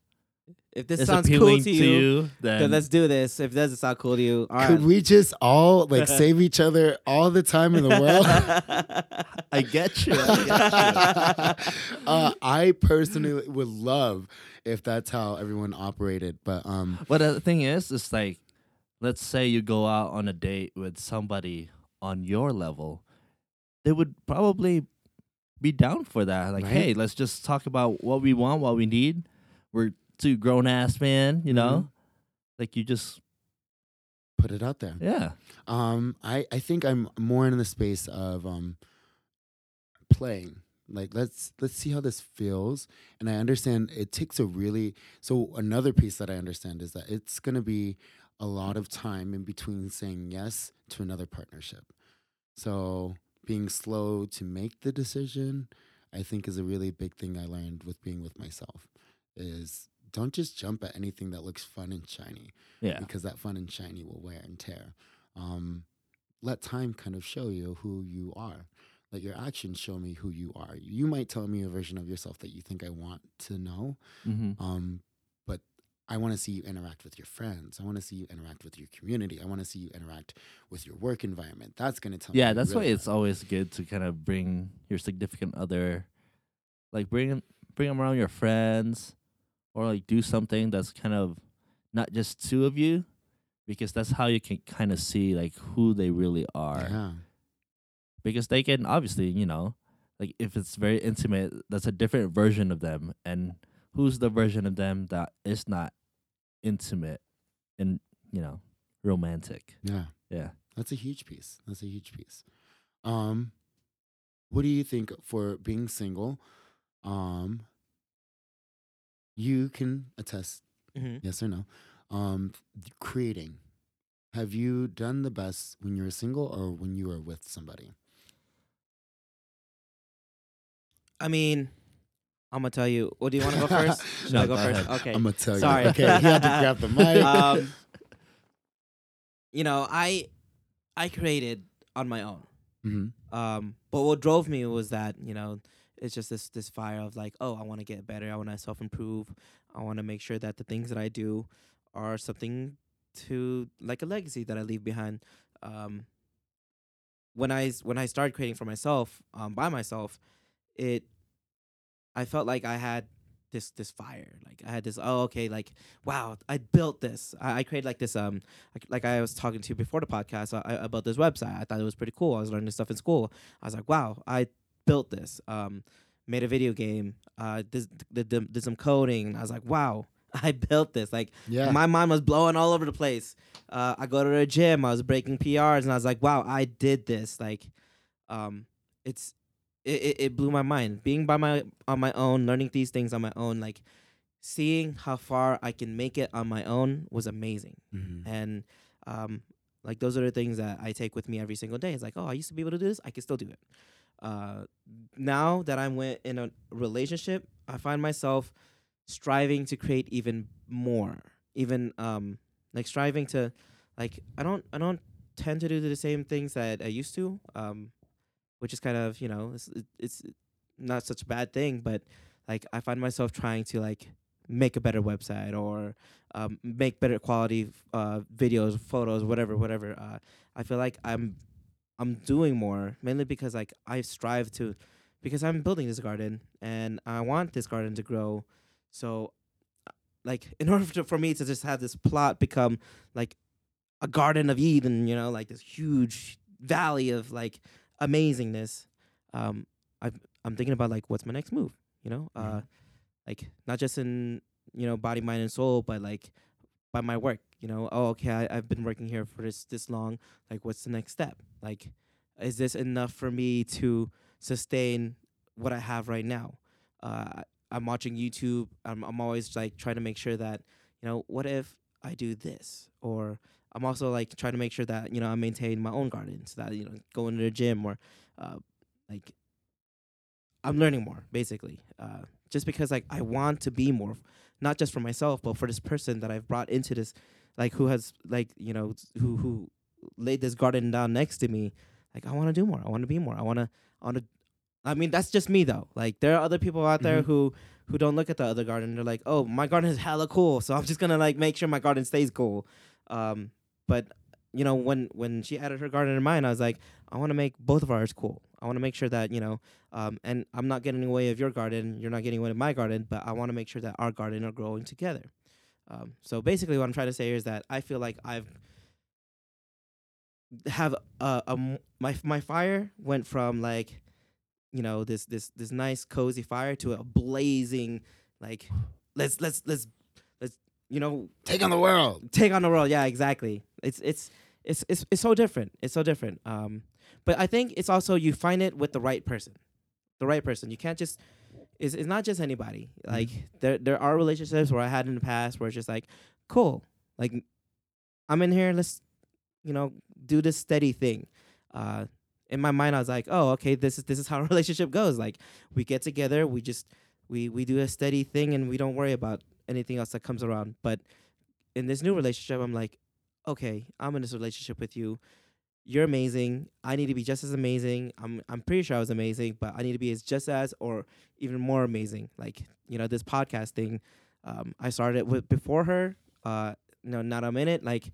if this is sounds appealing cool to you, then then let's do this. If it doesn't sound cool to you, all right. Could we just all like save each other all the time in the world? I get you. I get you. uh, I personally would love if that's how everyone operated, but um, But the thing is, it's like, let's say you go out on a date with somebody on your level, they would probably be down for that. Like, Right. hey, let's just talk about what we want, what we need. We're two grown ass man, you know. Mhm. Like you just, put it out there. yeah, Um, I I think I'm more in the space of um playing. Like let's let's see how this feels. And I understand it takes a really so another piece that I understand is that it's gonna be a lot of time in between saying yes to another partnership. So being slow to make the decision, I think is a really big thing I learned with being with myself. Is don't just jump at anything that looks fun and shiny yeah, because that fun and shiny will wear and tear. Um, let time kind of show you who you are. Let your actions show me who you are. You might tell me a version of yourself that you think I want to know, hmm um, but I want to see you interact with your friends. I want to see you interact with your community. I want to see you interact with your work environment. That's going to tell me. yeah. That's why it's are. always good to kind of bring your significant other, like bring bring them around your friends, or like do something that's kind of not just two of you, because that's how you can kind of see like who they really are. Yeah. because they can obviously, you know, like if it's very intimate, that's a different version of them. And who's the version of them that is not intimate and, you know, romantic? Yeah. Yeah. That's a huge piece. That's a huge piece. Um, what do you think for being single? Um, you can attest, Mhm. yes or no. Um, creating. Have you done the best when you're single or when you are with somebody? I mean, I'm gonna tell you. Well, do you want to go first? Should No, I go, go first? ahead. Okay. I'm gonna tell Sorry. you. Okay, he had to grab the mic. um, you know, I I created on my own. Mhm. Um, but what drove me was that you know it's just this this fire of like, oh, I want to get better. I want to self improve. I want to make sure that the things that I do are something to like a legacy that I leave behind. Um, when I when I started creating for myself um, by myself, it I felt like I had this this fire. Like I had this oh okay like wow I built this. I, I created like this um like, I was talking to you before the podcast. I, I built this website. I thought it was pretty cool. I was learning stuff in school. I was like wow I built this. Um, made a video game. Uh, did, did, did, some coding. I was like wow I built this. Like yeah. my mind was blowing all over the place. Uh, I go to the gym. I was breaking PRs, and I was like, "Wow, I did this!" Like, um, it's it, it, it blew my mind. Being by my on my own, learning these things on my own, like seeing how far I can make it on my own was amazing. Mhm. And um, like those are the things that I take with me every single day. It's like, oh, I used to be able to do this. I can still do it. Uh, now that I'm in a relationship, I find myself striving to create even more. Even um, like striving to, like I don't I don't tend to do the same things that I used to. Um, which is kind of you know it's it's not such a bad thing, but like I find myself trying to like make a better website or um, make better quality uh, videos, photos, whatever, whatever. Uh, I feel like I'm I'm doing more mainly because like I strive to because I'm building this garden and I want this garden to grow. So uh, like in order to, for me to just have this plot become like a garden of Eden, you know, like this huge valley of like amazingness. Um, I I'm thinking about like what's my next move, you know, uh, Mhm. like not just in you know body, mind, and soul, but like by my work. You know, oh okay, I, I've been working here for this this long. Like, what's the next step? Like, is this enough for me to sustain what I have right now? Uh, I'm watching YouTube. I'm I'm always like trying to make sure that you know what if I do this or I'm also like trying to make sure that you know I maintain my own garden so that you know going to the gym or uh, like I'm learning more basically. Uh, just because like I want to be more, not just for myself, but for this person that I've brought into this, like who has like you know who who laid this garden down next to me. Like I want to do more. I want to be more. I want to I want to I mean, that's just me though. Like there are other people out there Mhm. who who don't look at the other garden. They're like, oh, my garden is hella cool, so I'm just gonna like make sure my garden stays cool. Um, but you know, when when she added her garden to mine, I was like, I want to make both of ours cool. I want to make sure that you know, um, and I'm not getting in the way of your garden. You're not getting in the way of my garden, but I want to make sure that our garden are growing together. Um, so basically, what I'm trying to say is that I feel like I've have a, a my my fire went from like you know this this this nice cozy fire to a blazing like let's let's let's let's you know Take on the world. take on the world yeah exactly it's it's it's it's, it's so different it's so different um but i think it's also you find it with the right person the right person. You can't just it's, it's not just anybody. Like there there are relationships where i had in the past where it's just like cool. Like i'm in here let's you know do this steady thing. Uh in my mind i was like oh okay this is this is how a relationship goes. Like we get together we just we we do a steady thing and we don't worry about anything else that comes around. But in this new relationship i'm like okay i'm in this relationship with you you're amazing i need to be just as amazing i'm i'm pretty sure i was amazing but i need to be as just as or even more amazing like you know this podcast thing um i started with before her uh you know now that i'm in it like you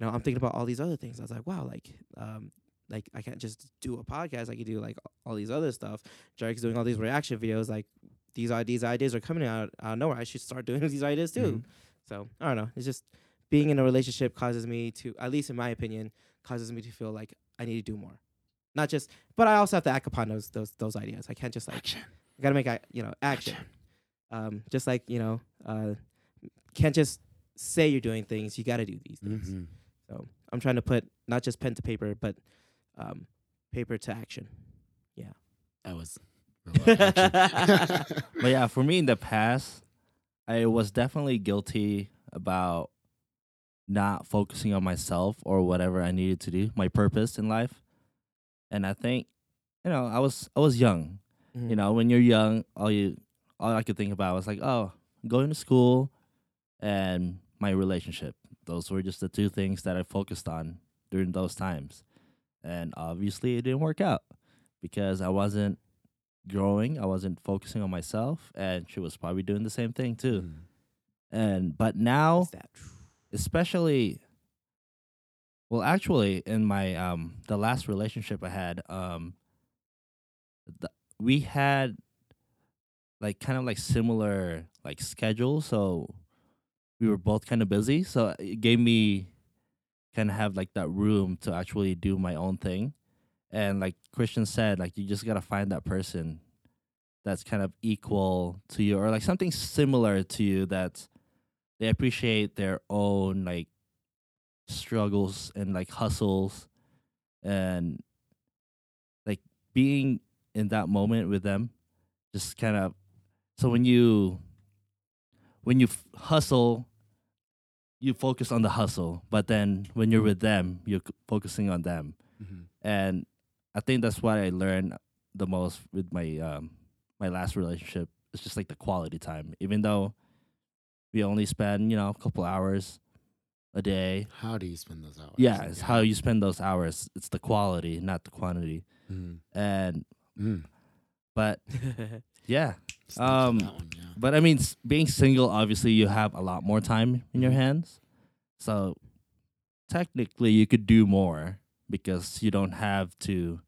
know i'm thinking about all these other things i was like wow like um like I can't just do a podcast. I can do like all these other stuff. Jerick's doing all these reaction videos. Like these these ideas are coming out out of nowhere. I should start doing these ideas too. So I don't know. It's just being in a relationship causes me to, at least in my opinion, causes me to feel like I need to do more. Not just, but I also have to act upon those those those ideas. I can't just like Action. I gotta make a- you know action. Um, just like you know, uh, can't just say you're doing things. You got to do these things. Mhm. So I'm trying to put not just pen to paper, but um, paper to action. Yeah, that was. But yeah, for me in the past, I was definitely guilty about not focusing on myself or whatever I needed to do, my purpose in life. And I think, you know, I was I was young. Mm-hmm. You know, when you're young, all you all I could think about was like, oh, going to school and my relationship. Those were just the two things that I focused on during those times. And obviously it didn't work out because I wasn't growing, I wasn't focusing on myself, and she was probably doing the same thing too. Mm. And but now? Especially well actually in my um the last relationship i had um the, we had like kind of like similar like schedules so we were both kind of busy so it gave me kind of have like that room to actually do my own thing. And like christian said like you just gotta find that person that's kind of equal to you or like something similar to you that's they appreciate their own like struggles and like hustles and like being in that moment with them just kind of so when you when you f- hustle you focus on the hustle but then when you're with them you're c- focusing on them Mhm. and I think that's what I learned the most with my um my last relationship. It's just like the quality time, even though we only spend you know a couple hours a day. How do you spend those hours? Yeah, it's how you spend those hours. It's the quality, not the quantity. Mm. And Mm. but yeah, Um, one, yeah. but I mean, s- being single, obviously, you have a lot more time in your Mhm. hands. So technically, you could do more because you don't have to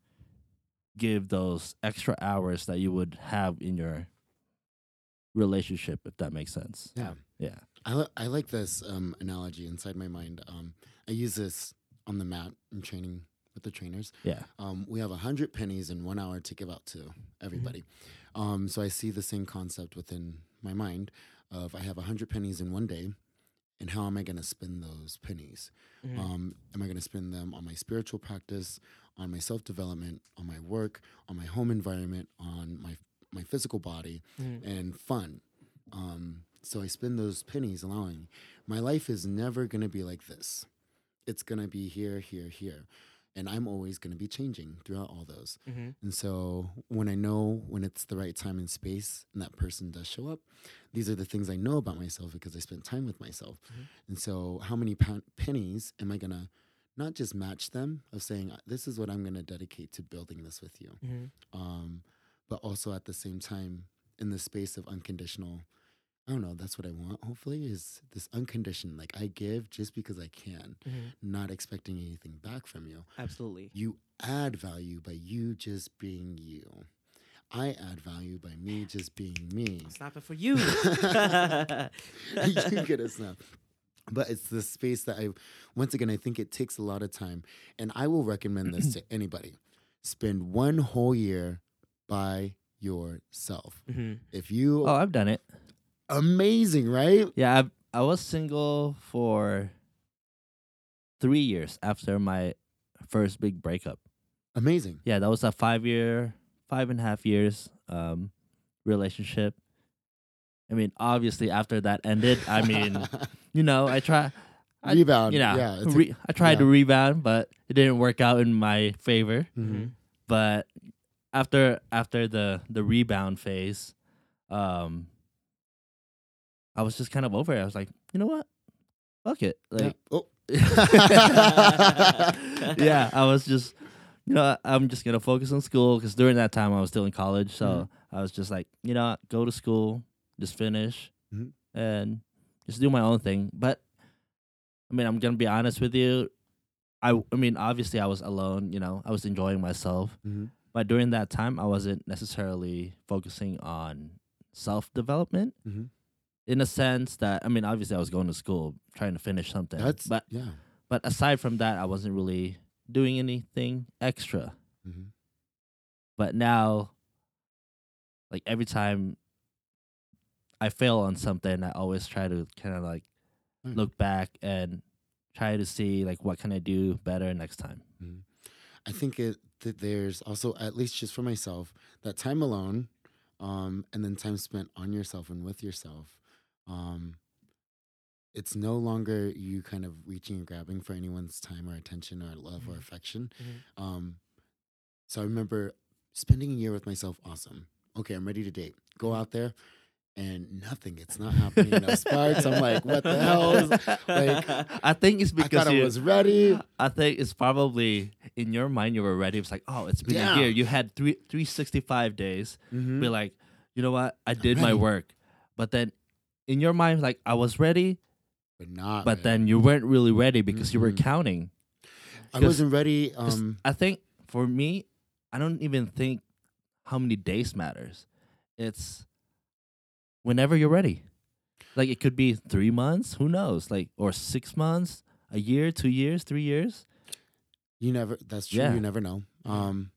give those extra hours that you would have in your relationship, if that makes sense. Yeah. Yeah. I, I like this um, analogy inside my mind. Um, I use this on the mat in training with the trainers. Yeah. Um, we have a hundred pennies in one hour to give out to everybody. Um, so I see the same concept within my mind of I have a hundred pennies in one day, and how am I going to spend those pennies? Mhm. Um, am I going to spend them on my spiritual practice, on my self development, on my work, on my home environment, on my my physical body, Mhm. and fun? Um, so I spend those pennies allowing. My life is never going to be like this. It's going to be here, here, here. And I'm always going to be changing throughout all those. Mhm. And so when I know when it's the right time and space and that person does show up, these are the things I know about myself because I spent time with myself. Mhm. And so how many pennies am I going to not just match them of saying, this is what I'm going to dedicate to building this with you, Mhm. um, but also at the same time in the space of unconditional. I don't know. That's what I want. Hopefully, is this unconditioned? Like I give just because I can, Mhm. not expecting anything back from you. Absolutely. You add value by you just being you. I add value by me just being me. Snap it for you. you get a snap. But it's the space that I, once again, I think it takes a lot of time. And I will recommend this to anybody. Spend one whole year by yourself. Mhm. If you, Oh, I've done it. Amazing, right? Yeah, I I was single for three years after my first big breakup. Amazing. Yeah, that was a five year, five and a half years um, relationship. I mean, obviously, after that ended, I mean, you know, I try, I- Rebound. you know, yeah. re- I tried to rebound, but it didn't work out in my favor. Mhm. But after after the the rebound phase, um, I was just kind of over it. I was like, you know what, fuck it, Yeah. like. Oh. yeah, I was just, you know, I'm just gonna focus on school because during that time I was still in college, so Mhm. I was just like, you know, go to school, just finish, Mhm. and just do my own thing. But I mean, I'm gonna be honest with you. I, I mean, obviously I was alone. You know, I was enjoying myself, Mhm. but during that time I wasn't necessarily focusing on self development. In a sense that I mean, obviously I was going to school trying to finish something, That's but yeah. but aside from that, I wasn't really doing anything extra. Mhm. But now, like every time I fail on something, I always try to kind of like Mm. look back and try to see like what can I do better next time. Mhm. I think it that there's also at least just for myself that time alone, um, and then time spent on yourself and with yourself. Um, it's no longer you kind of reaching and grabbing for anyone's time or attention or love or Mhm. affection. Mhm. Um, so I remember spending a year with myself. Awesome. Okay, I'm ready to date. Go out there, and nothing. It's not happening. No sparks. I'm like, what the hell? Is, like, I think it's I because I you, was ready. I think it's probably in your mind you were ready. It's like, oh, it's been Yeah. a year. You had three three sixty five days. Mhm. Be like, you know what? I did my work. But then in your mind, like I was ready, But not. but ready. then you weren't really ready because you were Mhm. counting. I wasn't ready. Um, I think for me, I don't even think how many days matters. It's whenever you're ready. Like it could be three months, who knows? Like or six months, a year, two years, three years. You never. That's true. Yeah. You never know. Um,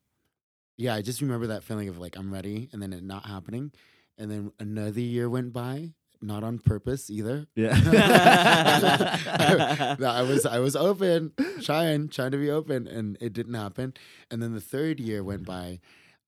yeah, I just remember that feeling of like I'm ready, and then it not happening, and then another year went by, not on purpose either. Yeah. No, I was I was open, trying trying to be open, and it didn't happen. And then the third year went by,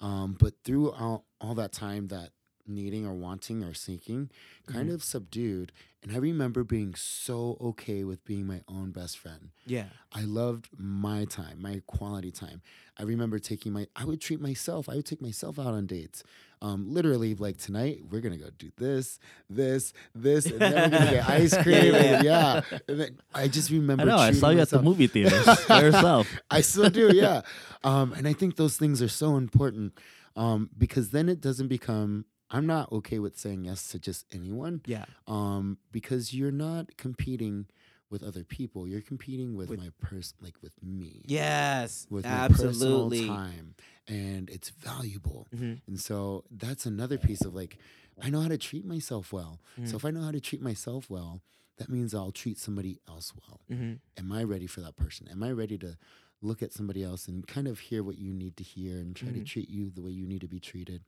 um, but through all, all that time, that needing or wanting or seeking kind Mhm. of subdued. And I remember being so okay with being my own best friend. yeah. I loved my time, my quality time. I remember taking my, I would treat myself, I would take myself out on dates. Um, literally, like tonight, we're gonna go do this, this, this, and then we're gonna get ice cream. yeah, and yeah. And then I just remember. I know. I saw you at the movie theater by yourself. I still do, yeah. Um, and I think those things are so important um, because then it doesn't become. I'm not okay with saying yes to just anyone Yeah. um, because you're not competing with other people. You're competing with, With- my person, like with me. Yes. With my personal time, and it's valuable. Mhm. And so that's another piece of like, I know how to treat myself well. So Mhm. if I know how to treat myself well, that means I'll treat somebody else well Mhm. am I ready for that person? Am I ready to look at somebody else and kind of hear what you need to hear and try to Mhm. treat you the way you need to be treated?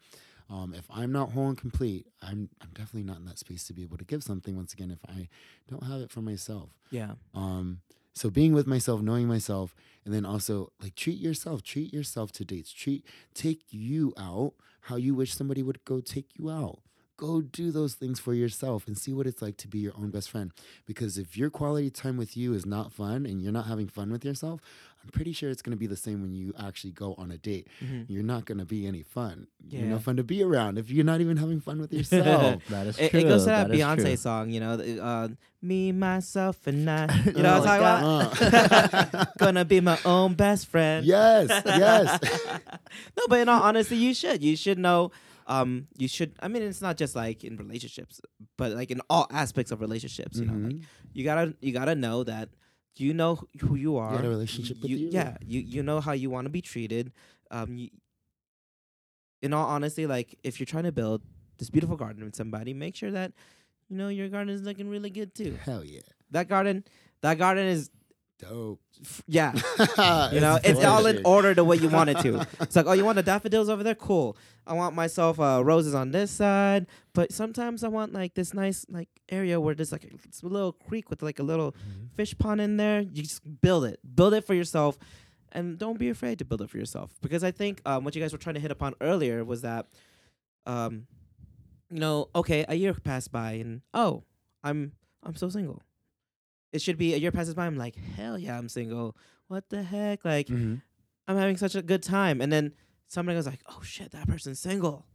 Um, if I'm not whole and complete, I'm I'm definitely not in that space to be able to give something once again if I don't have it for myself. Yeah. Um, so being with myself, knowing myself, and then also like treat yourself, treat yourself to dates, treat take you out how you wish somebody would go take you out. Go do those things for yourself and see what it's like to be your own best friend. Because if your quality time with you is not fun and you're not having fun with yourself, I'm pretty sure it's going to be the same when you actually go on a date. Mhm. You're not going to be any fun. You're Yeah. no fun to be around if you're not even having fun with yourself. That is It, true. it goes to that Beyonce true. song, you know, uh, me, myself, and I. You know Oh what I'm my talking about? Gonna be my own best friend. yes, yes. no, but in all honesty, you should. You should know. Um, you should. I mean, it's not just like in relationships, but like in all aspects of relationships. You know, like Mhm. you gotta you gotta know that you know who you are. had a relationship with you. Yeah, you you know how you want to be treated. Um, you, in all honesty, like if you're trying to build this beautiful garden with somebody, make sure that you know your garden is looking really good too. Hell yeah. That garden, that garden is Dope. yeah. You know, it's all in order the way you want it to. It's like, oh, you want the daffodils over there? Cool. I want myself uh, roses on this side, but sometimes I want like this nice like area where there's like a, a little creek with like a little Mhm. fish pond in there. You just build it, build it for yourself, and don't be afraid to build it for yourself. Because I think um, what you guys were trying to hit upon earlier was that, um, you know, okay, a year passed by and oh, I'm I'm so single. It should be a year passes by. I'm like, hell yeah, I'm single. What the heck? Like, Mhm. I'm having such a good time. And then somebody goes like, "Oh shit, that person's single."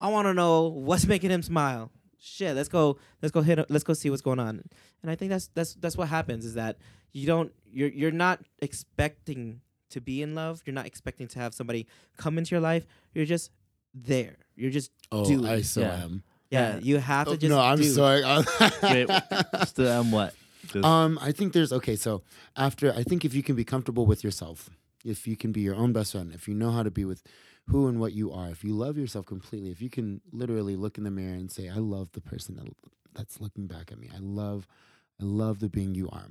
I want to know what's making him smile. Shit, let's go. Let's go hit. Let's go see what's going on. And I think that's that's that's what happens is that you don't you're you're not expecting to be in love. You're not expecting to have somebody come into your life. You're just there. You're just Oh, Dude. I so Yeah. am. yeah. Yeah. You have to Oh, just no, I'm do. sorry. Wait, still am what? Just- Um, I think there's okay. So after, I think if you can be comfortable with yourself, if you can be your own best friend, if you know how to be with who and what you are, if you love yourself completely, if you can literally look in the mirror and say, "I love the person that, that's looking back at me. I love, I love the being you are."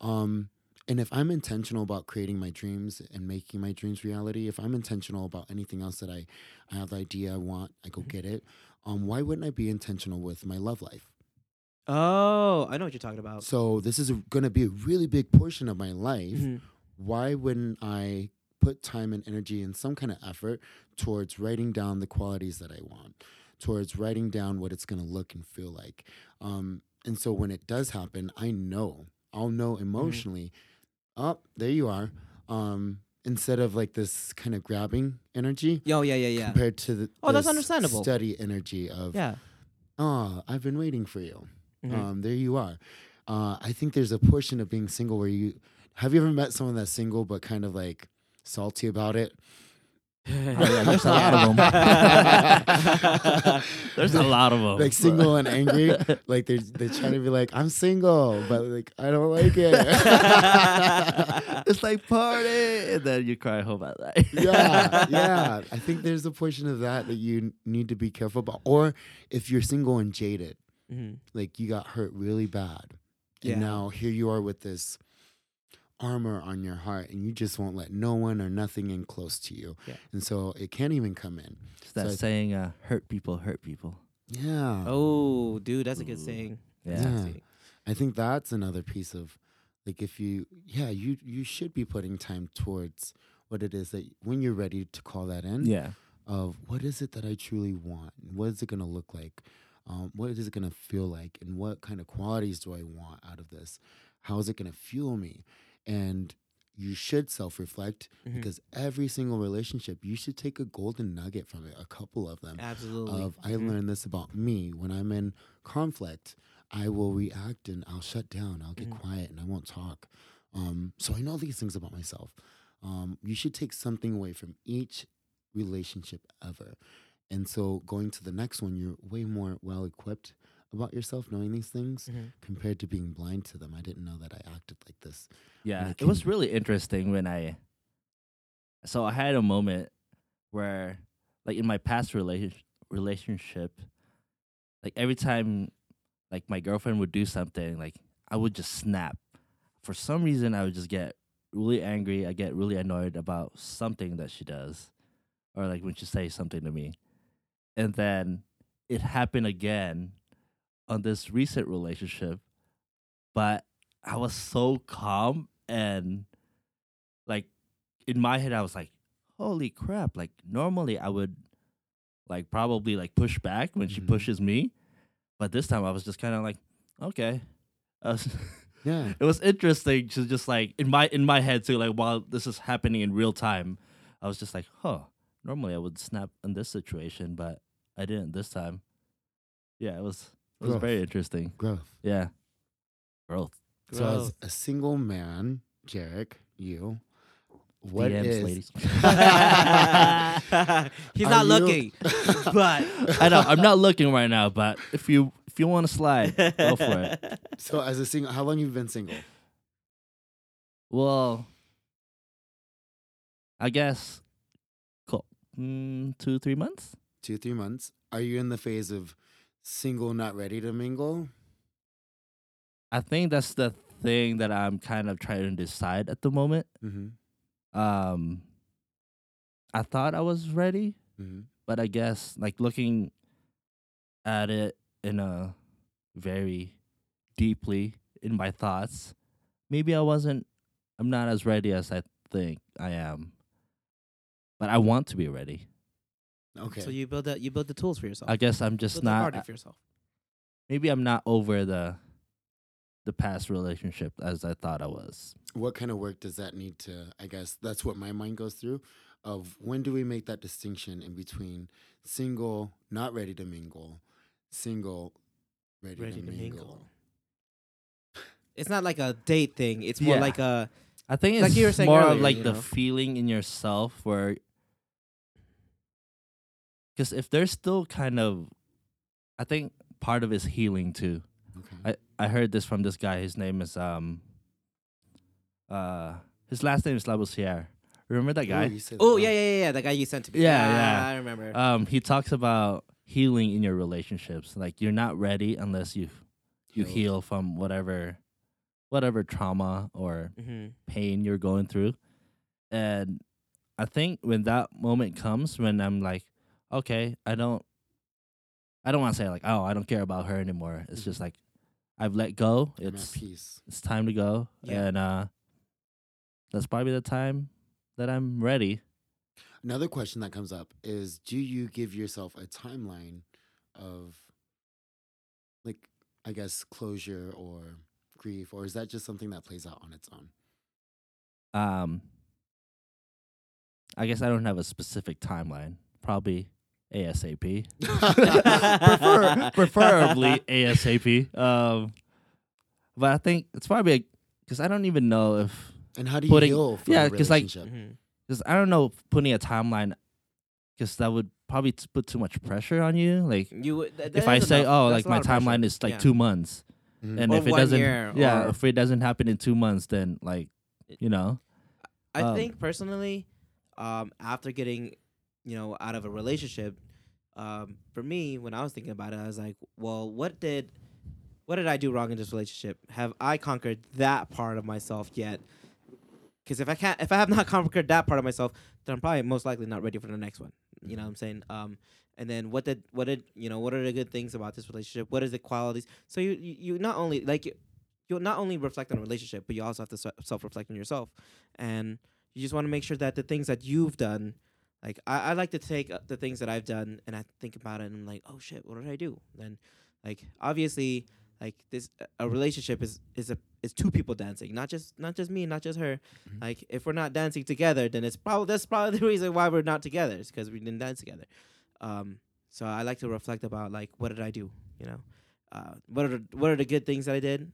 Um, and if I'm intentional about creating my dreams and making my dreams reality, if I'm intentional about anything else that I, I have the idea I want, I go Mhm. get it. Um, why wouldn't I be intentional with my love life? Oh, I know what you're talking about. So this is going to be a really big portion of my life. Mhm. Why wouldn't I put time and energy and some kind of effort towards writing down the qualities that I want, towards writing down what it's going to look and feel like? Um, and so when it does happen, I know, I'll know emotionally, oh, there you are. Um, instead of like this kind of grabbing energy Yo, yeah, yeah, yeah. compared to the Oh, that's understandable. steady energy of Yeah. oh i've been waiting for you Mhm. um, there you are. Uh, I think there's a portion of being single where you have you ever met someone that's single but kind of like salty about it? Oh, yeah, there's a lot of them. There's a lot of them. Like single and angry, like they're they're trying to be like I'm single, but like I don't like it. it's like party, and then you cry home at night. yeah, yeah. I think there's a portion of that that you need to be careful about. Or if you're single and jaded, Mhm. like you got hurt really bad, and Yeah. now here you are with this armor on your heart, and you just won't let no one or nothing in close to you, Yeah. and so it can't even come in. It's that So saying, uh, "Hurt people, hurt people." Yeah. Oh, dude, that's a good Ooh. saying. Yeah. That's a good Yeah. I think that's another piece of like if you yeah, you you should be putting time towards what it is that when you're ready to call that in Yeah. of what is it that I truly want? and What is it gonna look like? Um, what is it gonna feel like? And what kind of qualities do I want out of this? How is it gonna fuel me? And you should self reflect Mhm. because every single relationship you should take a golden nugget from it, a couple of them Absolutely. of I Mhm. learned this about me when I'm in conflict. I will react and I'll shut down. I'll get Mhm. quiet and I won't talk. Um, so I know these things about myself. Um, you should take something away from each relationship ever. And so going to the next one, you're way more well equipped about yourself, knowing these things Mhm. compared to being blind to them. I didn't know that I acted like this. Yeah, it it was really interesting when I. So I had a moment where, like in my past relation relationship, like every time, like my girlfriend would do something, like I would just snap. For some reason, I would just get really angry. I get really annoyed about something that she does, or like when she says something to me, and then it happened again on this recent relationship, but I was so calm and like in my head I was like, holy crap. Like normally I would like probably like push back when she Mhm. pushes me. But this time I was just kinda like, okay. Was Yeah. it was interesting to just like in my in my head too. Like while this is happening in real time, I was just like, huh. Normally I would snap in this situation, but I didn't this time. Yeah, it was it was Growth. very interesting. Growth. Yeah, growth. So as a single man, Jerick, you, what DMs, is- ladies. He's Are not you- looking, but I know I'm not looking right now, but if you if you want to slide, go for it. So as a single, how long you been single? Well, I guess, cool. Mm, two three months. Two, three months. Are you in the phase of single, not ready to mingle? I think that's the thing that I'm kind of trying to decide at the moment. Mm-hmm. Um, I thought I was ready, Mm-hmm. but I guess like looking at it in a very deeply in my thoughts, maybe I wasn't. I'm not as ready as I think I am, but I want to be ready. Okay. so you build that you build the tools for yourself. I guess I'm just build the not. garden for yourself. maybe I'm not over the the past relationship as I thought I was. what kind of work does that need to? I guess that's what my mind goes through. Of when do we make that distinction in between single, not ready to mingle, single, ready, Ready to, to mingle. mingle. It's not like a date thing. It's more Yeah. like a I think Like it's you were saying more of like you the feeling in yourself where because if there's still kind of I think part of it's healing too. Okay. I, I heard this from this guy. His name is um uh his last name is Laboussiere. Remember that guy? oh yeah yeah yeah yeah the guy you sent to me. Yeah, yeah. I remember. Um he talks about healing in your relationships. Like you're not ready unless you you Healed. heal from whatever whatever trauma or hmm pain you're going through. And I think when that moment comes when I'm like, okay, I don't I don't want to say like, oh, I don't care about her anymore. It's just like I've let go. It's peace. it's time to go. Yeah. And uh that's probably the time that I'm ready. Another question that comes up is do you give yourself a timeline of like I guess closure or grief or is that just something that plays out on its own? Um I guess I don't have a specific timeline. Probably ASAP. Prefer, preferably ASAP. Um but I think it's probably because I don't even know if And how do you Putting- heal from yeah, a 'cause, like- relationship? because I don't know if putting a timeline because that would probably t- put too much pressure on you. Like You would- th- if I say, enough. oh, like my lot of pressure. timeline is like Yeah. two months, Mhm. and Or if it doesn't, year, yeah, or- if it doesn't happen in two months, then like, you know, I Um, think personally, um, after getting, you know, out of a relationship, um, for me, when I was thinking about it, I was like, well, what did, what did I do wrong in this relationship? Have I conquered that part of myself yet? Because if I can't, if I have not conquered that part of myself, then I'm probably most likely not ready for the next one. You know what I'm saying? Um, and then what did, what did, you know, what are the good things about this relationship? What is the qualities? So you, you, you not only like. You, You'll not only reflect on a relationship, but you also have to self reflect on yourself. And you just want to make sure that the things that you've done, like I, I like to take uh, the things that I've done and I think about it and I'm like, oh shit, what did I do? Then, like obviously, like this a relationship is is a is two people dancing, not just not just me, not just her. Mhm. Like if we're not dancing together, then it's probably that's probably the reason why we're not together. It's because we didn't dance together. Um, so I like to reflect about like what did I do? You know, uh, what are the, what are the good things that I did?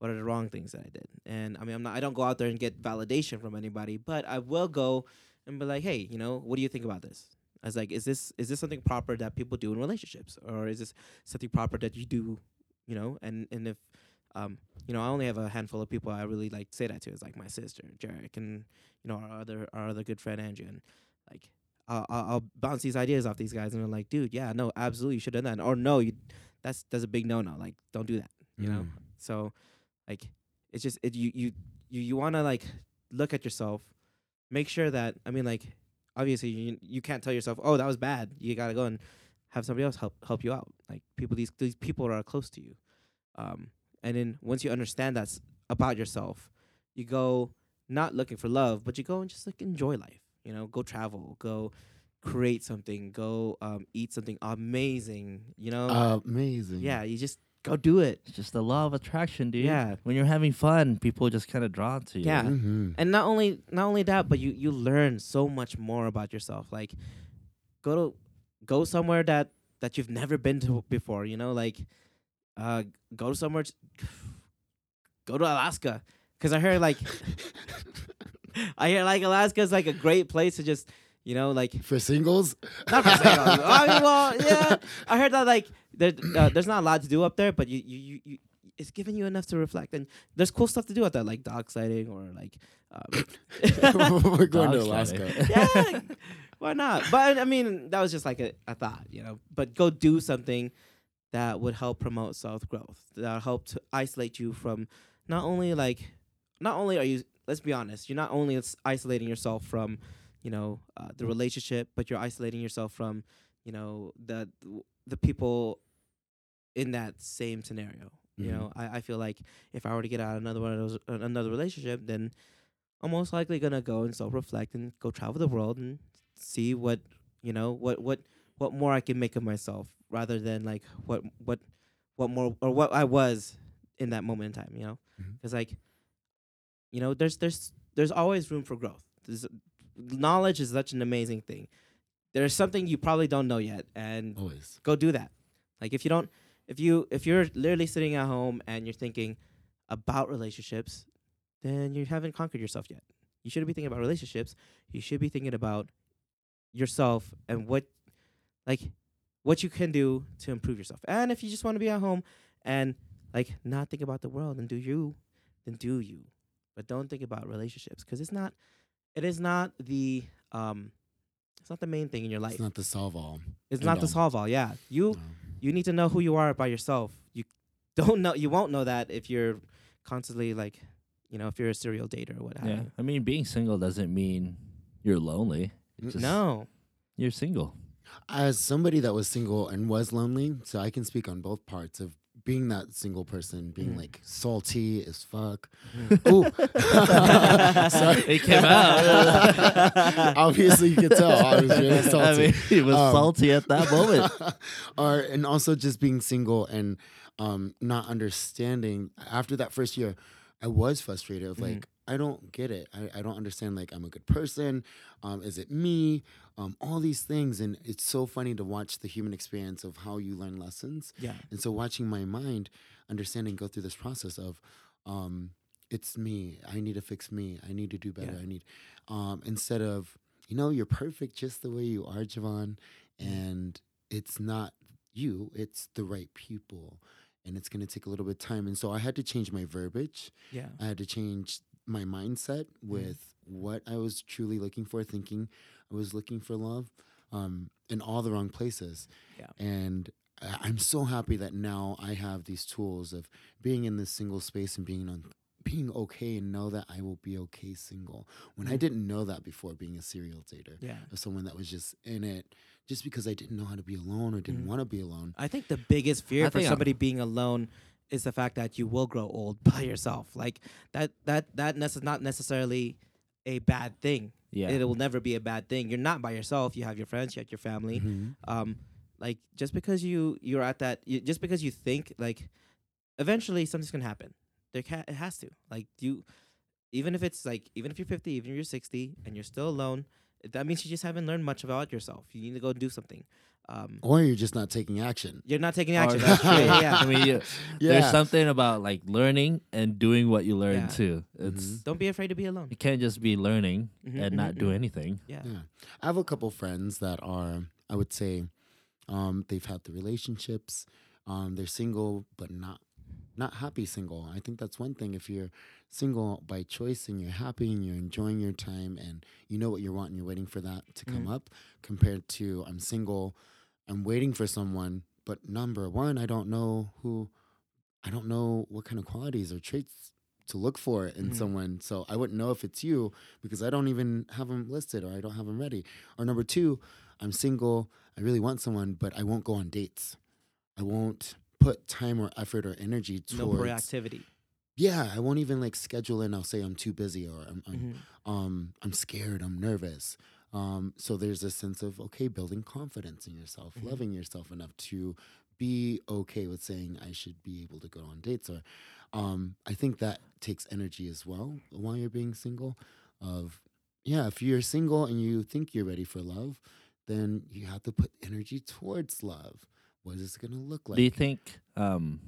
What are the wrong things that I did? And I mean, I'm not I don't go out there and get validation from anybody, but I will go and be like, hey, you know, what do you think about this? I was like, is this is this something proper that people do in relationships, or is this something proper that you do, you know? And and if, um, you know, I only have a handful of people I really like say that to. It's like my sister, Jerick, and you know our other our other good friend Andrew, and like I'll, I'll bounce these ideas off these guys, and they're like, dude, yeah, no, absolutely, you should have done that, or no, you, that's that's a big no no, like don't do that, you know. Mm. So, like, it's just it, you you you you want to like look at yourself, make sure that I mean like obviously you you can't tell yourself oh that was bad. You gotta go and have somebody else help help you out. Like people these these people are close to you, um, and then once you understand that's about yourself, you go not looking for love, but you go and just like enjoy life. You know, go travel, go create something, go um, eat something amazing. You know, Amazing. yeah, you just go do it. It's just the law of attraction, dude. Yeah. When you're having fun, people just kind of drawn to you. Yeah. hmm and not only not only that but you you learn so much more about yourself like go to go somewhere that that you've never been to before you know like uh go to somewhere t- go to alaska because i heard like i hear like Alaska is like a great place to just you know like For singles, not for sale. I mean, well, yeah. I heard that like there, uh, there's not a lot to do up there, but you, you, you, you, it's giving you enough to reflect, and there's cool stuff to do out there, like dog sighting or like, um, we're going to Alaska. yeah, why not? But I mean, that was just like a, a thought, you know. But go do something that would help promote self growth, that help to isolate you from not only like, not only are you, let's be honest, you're not only isolating yourself from, you know, uh, the relationship, but you're isolating yourself from, you know, the the people in that same scenario. You Mhm. know, I, I feel like if I were to get out of another one of those another relationship, then I'm most likely gonna go and self reflect and go travel the world and see what you know what what what more I can make of myself rather than like what what what more or what I was in that moment in time. You know, because like you know there's there's there's always room for growth. There's, knowledge is such an amazing thing. There's something you probably don't know yet, and Always. go do that. Like if you don't, if you if you're literally sitting at home and you're thinking about relationships, then you haven't conquered yourself yet. You shouldn't be thinking about relationships. You should be thinking about yourself and what, like, what you can do to improve yourself. And if you just want to be at home and like not think about the world and do you, then do you. But don't think about relationships because it's not, it is not the um, it's not the main thing in your life. It's not the solve all. It's not the solve all. Yeah, you No. You need to know who you are by yourself. You don't know. You won't know that if you're constantly like, you know, if you're a serial dater or what have Yeah. you. I mean, being single doesn't mean you're lonely. Just No. You're single. As somebody that was single and was lonely, so I can speak on both parts of being that single person, being Mhm. like salty as fuck. Mhm. Oh, sorry. It came out. Obviously, you could tell I was really salty. I mean, he was Um, salty at that moment. or and also just being single and um not understanding after that first year i was frustrated of like i don't get it I, I don't understand like i'm a good person um is it me um all these things and it's so funny to watch the human experience of how you learn lessons Yeah. and so watching my mind understanding go through this process of um it's me i need to fix me i need to do better Yeah. i need um instead of you know you're perfect just the way you are javon and it's not you it's the right people and it's going to take a little bit of time and so i had to change my verbiage Yeah. i had to change my mindset with what i was truly looking for thinking i was looking for love um, in all the wrong places Yeah. and I- i'm so happy that now i have these tools of being in this single space and being on being okay and know that i will be okay single when i Mhm. didn't know that before being a serial dater Yeah. of someone that was just in it just because I didn't know how to be alone or didn't Mhm. want to be alone. I think the biggest fear I for think I'm- somebody being alone is the fact that you will grow old by yourself. Like that. That that nece- not necessarily a bad thing. Yeah. It will never be a bad thing. You're not by yourself. You have your friends. You have your family. Mhm. um like just because you you're at that you, just because you think like eventually something's gonna happen there can it has to like you even if it's like even if you're 50 even if you're 60 and you're still alone that means you just haven't learned much about yourself you need to go do something um Or you're just not taking action. you're not taking action that's true yeah, yeah. I mean, you, Yeah. there's something about like learning and doing what you learn Yeah. too. It's Mhm. don't be afraid to be alone you can't just be learning Mhm, and mhm, not do mhm. anything. yeah, Yeah. I have a couple friends that are, I would say, um, they've had the relationships. Um, they're single, but not not happy single. I think that's one thing. If you're single by choice and you're happy and you're enjoying your time and you know what you want and you're waiting for that to come Mhm. up, compared to I'm single, I'm waiting for someone, but number one, I don't know who, I don't know what kind of qualities or traits to look for in Mhm. someone. So I wouldn't know if it's you because I don't even have them listed or I don't have them ready. Or number two, I'm single. I really want someone, but I won't go on dates. I won't put time or effort or energy towards. no proactivity Yeah, I won't even like schedule in. I'll say I'm too busy or I'm I'm, Mhm. um I'm scared. I'm nervous. Um, so there's a sense of okay, building confidence in yourself, Mhm. loving yourself enough to be okay with saying I should be able to go on dates. Or um, I think that takes energy as well while you're being single. Of yeah, if you're single and you think you're ready for love, then you have to put energy towards love. What is this gonna look like? Do you think? Um,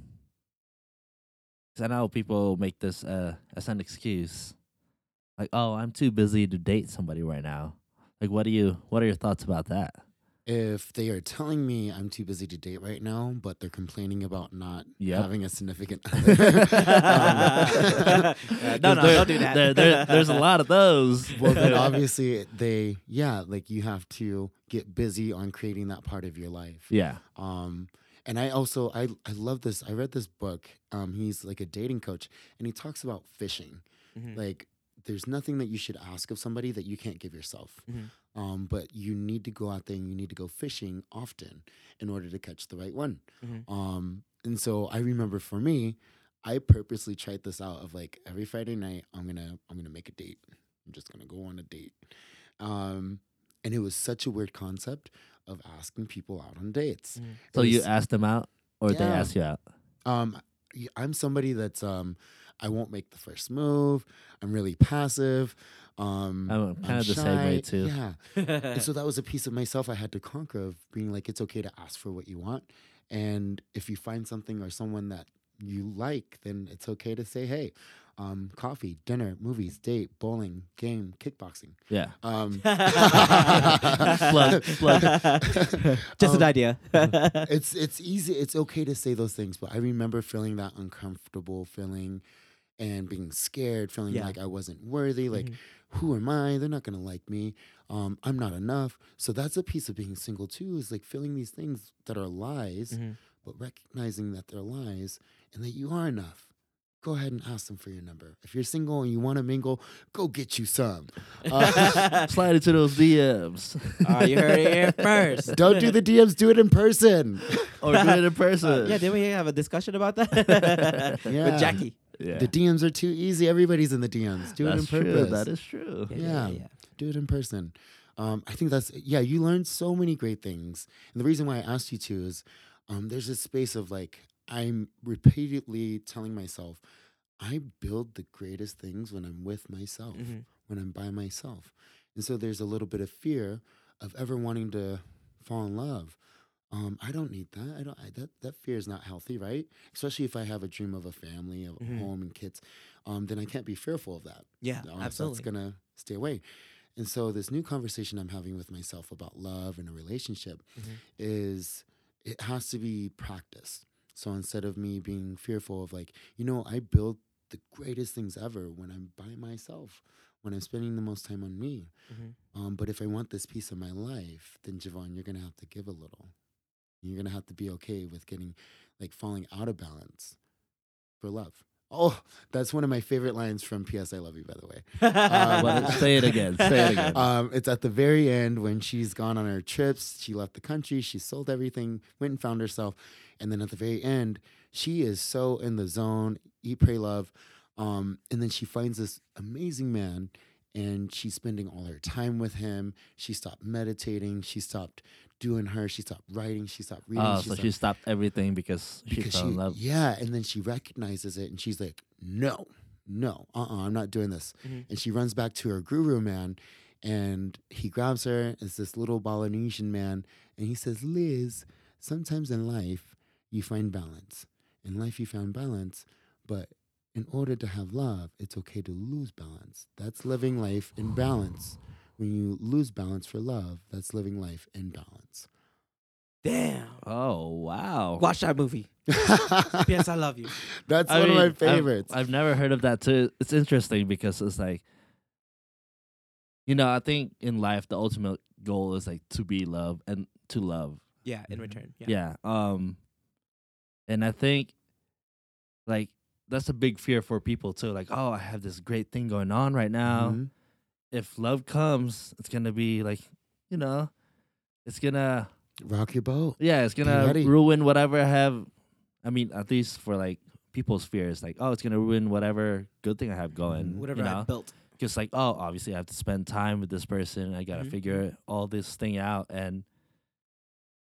'cause I know people make this uh, as an excuse, like, "Oh, I'm too busy to date somebody right now." Like, what do you? What are your thoughts about that? If they are telling me I'm too busy to date right now, but they're complaining about not Yep. having a significant other. um, no, no, There- don't do that. there- there- there's a lot of those. well, then obviously they, yeah, like you have to get busy on creating that part of your life. Yeah. Um, and I also I I love this. I read this book. Um, he's like a dating coach, and he talks about fishing. Mhm. Like, there's nothing that you should ask of somebody that you can't give yourself. Mhm. Um, but you need to go out there and you need to go fishing often in order to catch the right one. Mhm. Um, and so I remember for me, I purposely tried this out of like every Friday night I'm gonna I'm gonna make a date. I'm just gonna go on a date. Um, and it was such a weird concept of asking people out on dates. Mhm. So It you was- asked them out, or they Yeah. asked you out? um, y- I'm somebody that's um, I won't make the first move. I'm really passive. Um, I'm kind of the same way shy. too. Yeah. and so that was a piece of myself I had to conquer of being like, it's okay to ask for what you want. And if you find something or someone that you like, then it's okay to say, hey, um, coffee, dinner, movies, date, bowling, game, kickboxing. Yeah. Um, Plug, plug. Just an Um, idea. it's it's easy. It's okay to say those things, but I remember feeling that uncomfortable feeling and being scared, feeling Yeah. like I wasn't worthy. Like, Mhm. who am I? They're not gonna like me. Um, I'm not enough. So that's a piece of being single too. Is like feeling these things that are lies, Mhm. but recognizing that they're lies and that you are enough. Go ahead and ask them for your number. If you're single and you want to mingle, go get you some. Uh, Slide into those DMs. You heard it here first. don't do the DMs. Do it in person. or do it in person. Uh, yeah, didn't we have a discussion about that Yeah. with Jackie? Yeah. The DMs are too easy. Everybody's in the DMs. Do That's it in purpose. true. That is true. Yeah. do it in person. Um, I think that's yeah. You learn so many great things, and the reason why I asked you to is um, there's this space of like I'm repeatedly telling myself I build the greatest things when I'm with myself, Mhm. when I'm by myself, and so there's a little bit of fear of ever wanting to fall in love. Um, I don't need that. I don't. I, that that fear is not healthy, right? Especially if I have a dream of a family, of a Mhm. home and kids. Um, then I can't be fearful of that Yeah, um, so absolutely. That's gonna stay away. And so this new conversation I'm having with myself about love and a relationship Mhm. is it has to be practiced. So instead of me being fearful of like, you know, I build the greatest things ever when I'm by myself, when I'm spending the most time on me. Mhm. Um, but if I want this piece of my life, then Javon, you're gonna have to give a little. You're gonna have to be okay with getting like falling out of balance for love. Oh, that's one of my favorite lines from P.S. I Love You, by the way. Uh, What- say it again. Say it again. Um, it's at the very end when she's gone on her trips. She left the country. She sold everything, went and found herself. And then at the very end, she is so in the zone, eat, pray, love. Um, and then she finds this amazing man and she's spending all her time with him. She stopped meditating. She stopped doing her. She stopped writing. She stopped reading. Oh, she so stopped she stopped everything because, she because fell she, in love. yeah, and then she recognizes it and she's like, no, no, uh, uh-uh, I'm not doing this. Mhm. And she runs back to her guru man, and he grabs her. It's this little Balinesian man, and he says, Liz, sometimes in life you find balance. In life you found balance, but in order to have love, it's okay to lose balance. That's living life in balance. When you lose balance for love, that's living life in balance. Damn. Oh wow! Watch that movie. Yes, I love you. That's I one mean, of my I've- favorites. I've, never heard of that too. It's interesting because it's like, you know, I think in life the ultimate goal is like to be loved and to love. Yeah, in return. Yeah. Yeah. Um, and I think like that's a big fear for people too. Like, oh, I have this great thing going on right now. Mhm. If love comes, it's gonna be like, you know, it's gonna Rock your boat. yeah, it's gonna ruin whatever I have. I mean, at least for like people's fears, like, oh, it's gonna ruin whatever good thing I have going. Mhm. Whatever you I built. Because like, oh, obviously I have to spend time with this person. I gotta Mhm. figure all this thing out, and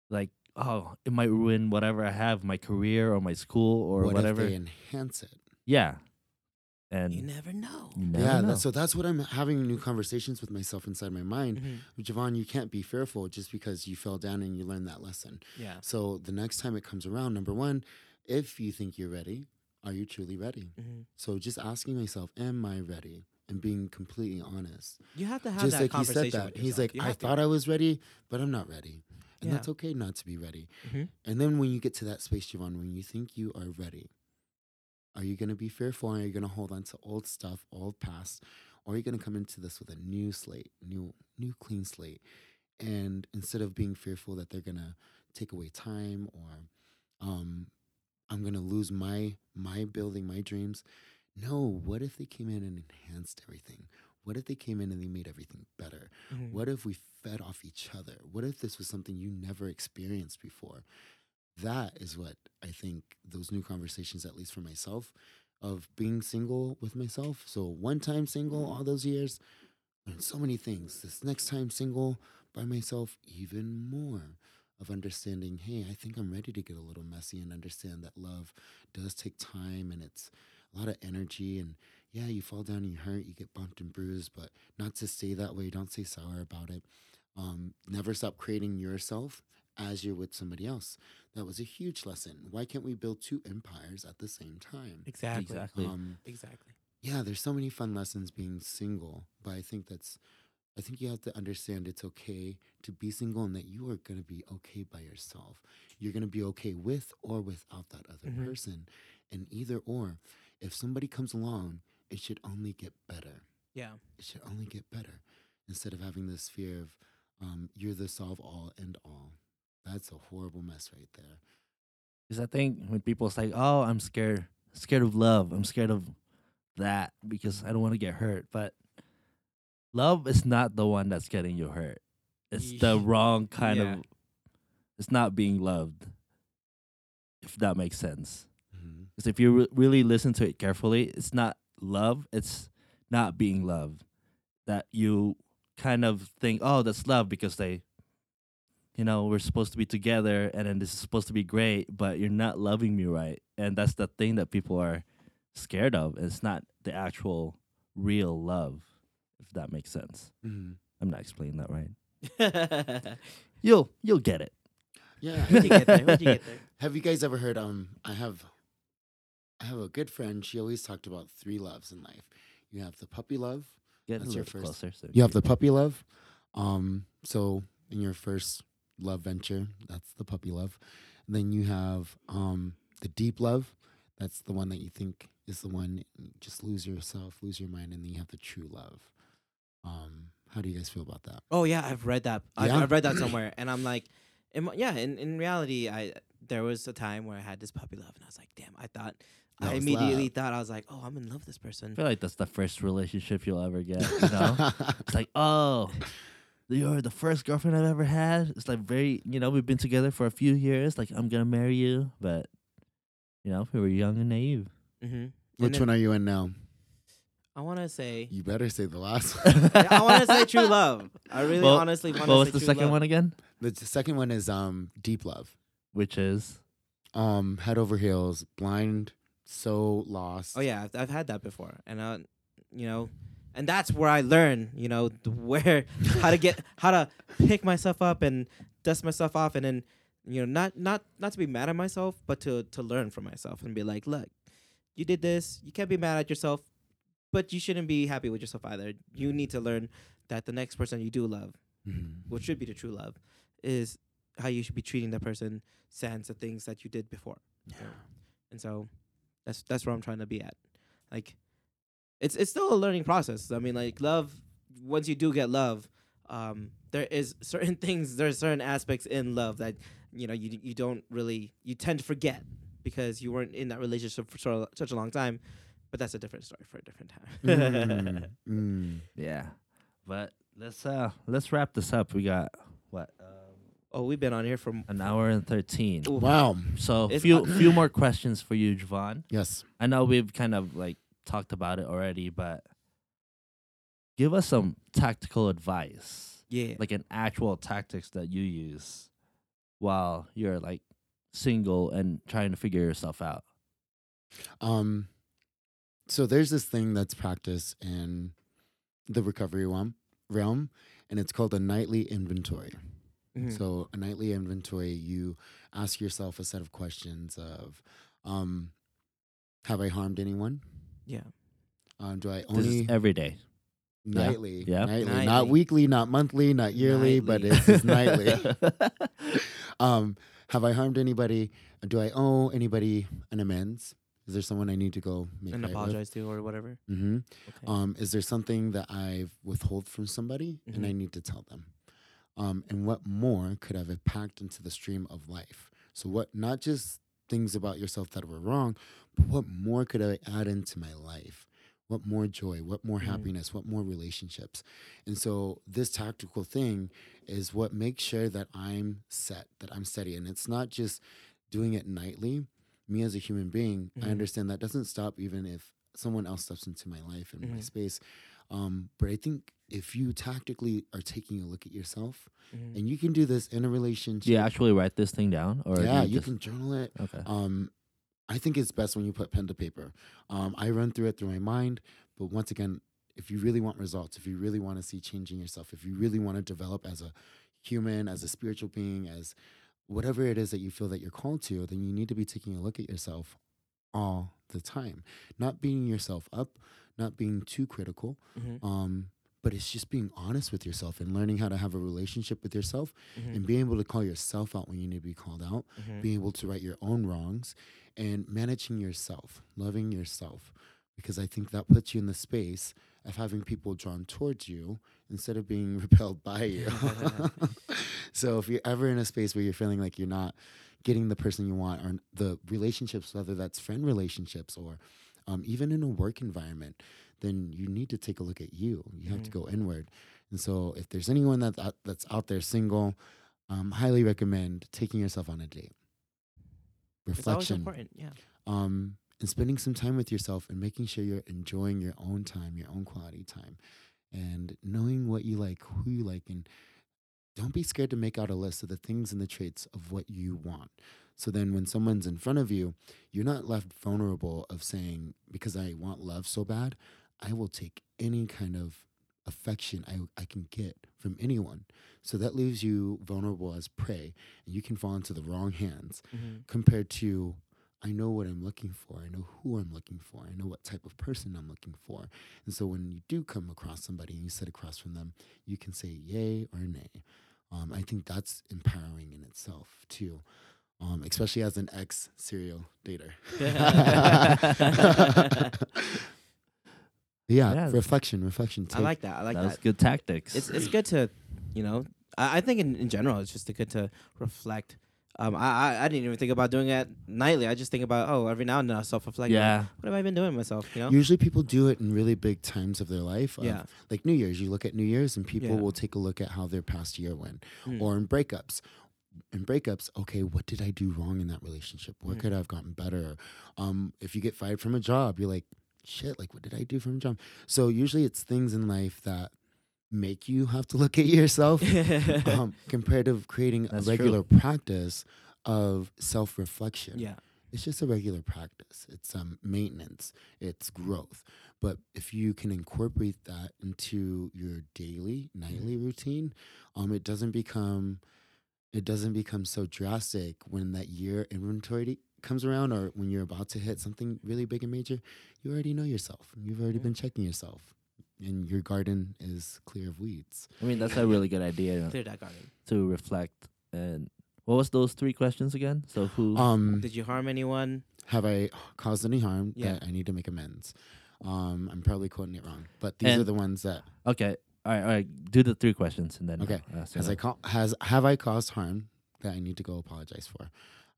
like, oh, it might ruin whatever I have, my career or my school or what whatever. if they enhance it? yeah, and You never know. you never yeah, know. That, so that's what I'm having new conversations with myself inside my mind. Mhm. Javon, you can't be fearful just because you fell down and you learned that lesson. Yeah. So the next time it comes around, number one, if you think you're ready, are you truly ready? hmm So just asking myself, am I ready? And being completely honest. You have to have just that like he said that. with He's like, You I thought I was ready, but I'm not ready. And Yeah. that's okay not to be ready. Mhm. And then when you get to that space, Javon, when you think you are ready, are you going to be fearful? Are you going to hold on to old stuff, old past? Or are you going to come into this with a new slate, new, new clean slate? And instead of being fearful that they're going to take away time or um, I'm going to lose my my building, my dreams, no. What if they came in and enhanced everything? What if they came in and they made everything better? Mhm. What if we fed off each other? What if this was something you never experienced before? That is what I think those new conversations, at least for myself, of being single with myself. So one time single all those years, learned so many things. This next time single by myself, even more of understanding, hey, I think I'm ready to get a little messy and understand that love does take time and it's a lot of energy and yeah, you fall down, and you hurt, you get bumped and bruised, but not to stay that way. Don't stay sour about it. Um, never stop creating yourself as you're with somebody else. That was a huge lesson. Why can't we build two empires at the same time? Exactly. exactly. Um, Exactly. yeah, there's so many fun lessons being single, but I think that's, I think you have to understand it's okay to be single and that you are going to be okay by yourself. You're going to be okay with or without that other Mhm. person. And either or, if somebody comes along, it should only get better. Yeah. It should only get better instead of having this fear of um, you're the solve all and all. That's a horrible mess right there. Because I think when people say, "Oh, I'm scared, scared of love. I'm scared of that because I don't want to get hurt," but love is not the one that's getting you hurt. It's the wrong kind Yeah. of. It's not being loved. If that makes sense. Mm-hmm. Because if you re- really listen to it carefully, it's not love. It's not being loved. That you kind of think, oh, that's love because they, you know, we're supposed to be together and then this is supposed to be great, but you're not loving me right. And that's the thing that people are scared of. It's not the actual real love, if that makes sense. Mm-hmm. I'm not explaining that right. You'll you'll get it. Yeah. you get there? How'd you get there? Have you guys ever heard? Um, I have, I have a good friend. She always talked about three loves in life. You have the puppy love. Get That's a your first- closer. So You have the puppy love. Um, so in your first love venture, that's the puppy love. And then you have um the deep love. That's the one that you think is the one. Just lose yourself, lose your mind, and then you have the true love. Um, how do you guys feel about that? Oh yeah, I've read that. I've, Yeah? I've read that somewhere, and I'm like, in, yeah. In in reality, I there was a time where I had this puppy love, and I was like, damn. I thought That I immediately love. thought I was like, oh, I'm in love with this person. I feel like that's the first relationship you'll ever get. You know, it's like, oh, you're the first girlfriend I've ever had. It's like very, you know, we've been together for a few years. Like, I'm gonna marry you, but you know, we were young and naive. Mm-hmm. Which one are you in now? I want to say. You better say the last one. I want to say true love. I really Well, honestly want to what to was say the true second love. one again? the t- second one is um deep love. Which is Um, head over heels, blind, so lost. Oh yeah, I've, I've had that before, and uh, you know, and that's where I learn, you know, where how to get how to pick myself up and dust myself off, and then you know, not not not to be mad at myself, but to to learn from myself and be like, look, you did this, you can't be mad at yourself, but you shouldn't be happy with yourself either. You need to learn that the next person you do love, Mhm. what should be the true love, is how you should be treating the person sans the things that you did before. Yeah. And so that's that's where I'm trying to be at. Like it's it's still a learning process. I mean like love once you do get love, um there is certain things there's certain aspects in love that you know you you don't really you tend to forget because you weren't in that relationship for so, such a long time. But that's a different story for a different time. Mm, mm. yeah. But let's uh let's wrap this up. We got what um, oh, we've been on here for an hour and thirteen. Ooh. Wow. So It's- few few more questions for you, Javon. Yes. I know we've kind of like talked about it already, but give us some tactical advice, Yeah. like an actual tactics that you use while you're like single and trying to figure yourself out. Um, so there's this thing that's practiced in the recovery realm, realm, and it's called a nightly inventory. Mhm. So a nightly inventory, you ask yourself a set of questions of, um, have I harmed anyone? Yeah. Um, do I This only is every day. nightly, yeah. nightly, Nightly. not weekly, not monthly, not yearly, but Nightly. it's, it's nightly. um, have I harmed anybody? Do I owe anybody an amends? Is there someone I need to go make And right apologize to or whatever. With? hmm Okay. Um, is there something that I've withhold from somebody and I Mhm. need to tell them? Um, and what more could I have packed into the stream of life? So what not just things about yourself that were wrong, but what more could I add into my life? What more joy? What more Mhm. happiness? What more relationships? And so this tactical thing is what makes sure that I'm set, that I'm steady. And it's not just doing it nightly. Me as a human being, I Mhm. understand that doesn't stop even if someone else steps into my life and my Mhm. space. Um, but I think if you tactically are taking a look at yourself, Mhm. and you can do this in a relationship. Do you actually write this thing down, or yeah, you you just, can journal it. Okay. Um, I think it's best when you put pen to paper. Um, I run through it through my mind, but once again, if you really want results, if you really want to see changing yourself, if you really want to develop as a human, as a spiritual being, as whatever it is that you feel that you're called to, then you need to be taking a look at yourself all the time, not beating yourself up, not being too critical. Mhm. Um, but it's just being honest with yourself and learning how to have a relationship with yourself Mhm. and being able to call yourself out when you need to be called out Mhm. being able to right your own wrongs and managing yourself, loving yourself, because I think that puts you in the space of having people drawn towards you instead of being repelled by you. so if you're ever in a space where you're feeling like you're not getting the person you want or the relationships, whether that's friend relationships or um, even in a work environment, then you need to take a look at you. You have to Mhm. go inward. And so if there's anyone that, that that's out there single, um, highly recommend taking yourself on a date. Reflection. important. Yeah. Um, and spending some time with yourself and making sure you're enjoying your own time, your own quality time, and knowing what you like, who you like, and don't be scared to make out a list of the things and the traits of what you want. So then when someone's in front of you, you're not left vulnerable of saying, because I want love so bad, I will take any kind of affection I, I can get from anyone. So that leaves you vulnerable as prey, and you can fall into the wrong hands Mhm. compared to I know what I'm looking for. I know who I'm looking for. I know what type of person I'm looking for. And so when you do come across somebody and you sit across from them, you can say yay or nay. Um, I think that's empowering in itself too, um, especially as an ex serial dater. yeah, Yeah. reflection, reflection. I like that. I like That's that. good tactics. It's it's good to, you know, I, I think in, in general it's just good to reflect. Um, I, I I didn't even think about doing it nightly. I just think about oh every now and then I self reflect. yeah. What have I been doing myself? You know. Usually people do it in really big times of their life. of, yeah. Like New Year's, you look at New Year's and people Yeah. will take a look at how their past year went. Mm. or in breakups. In breakups, okay, what did I do wrong in that relationship? What Mhm. could I have gotten better? Um, if you get fired from a job, you're like, shit, like what did I do from a job? So usually it's things in life that make you have to look at yourself um, compared to creating That's a true. regular practice of self reflection. yeah. It's just a regular practice. It's um, maintenance. It's growth. But if you can incorporate that into your daily, nightly routine, um, it doesn't become it doesn't become so drastic when that year inventory comes around or when you're about to hit something really big and major. You already know yourself. You've already Mhm. been checking yourself, and your garden is clear of weeds. I mean, that's a really good idea Clear that garden. to reflect. And what was those three questions again? So who? Um, Did you harm anyone? have I caused any harm Yeah. that I need to make amends? Um, I'm probably quoting it wrong, but these are the ones that okay. All right. All right. Do the three questions and then. Okay. Uh, has I ca- has have I caused harm that I need to go apologize for?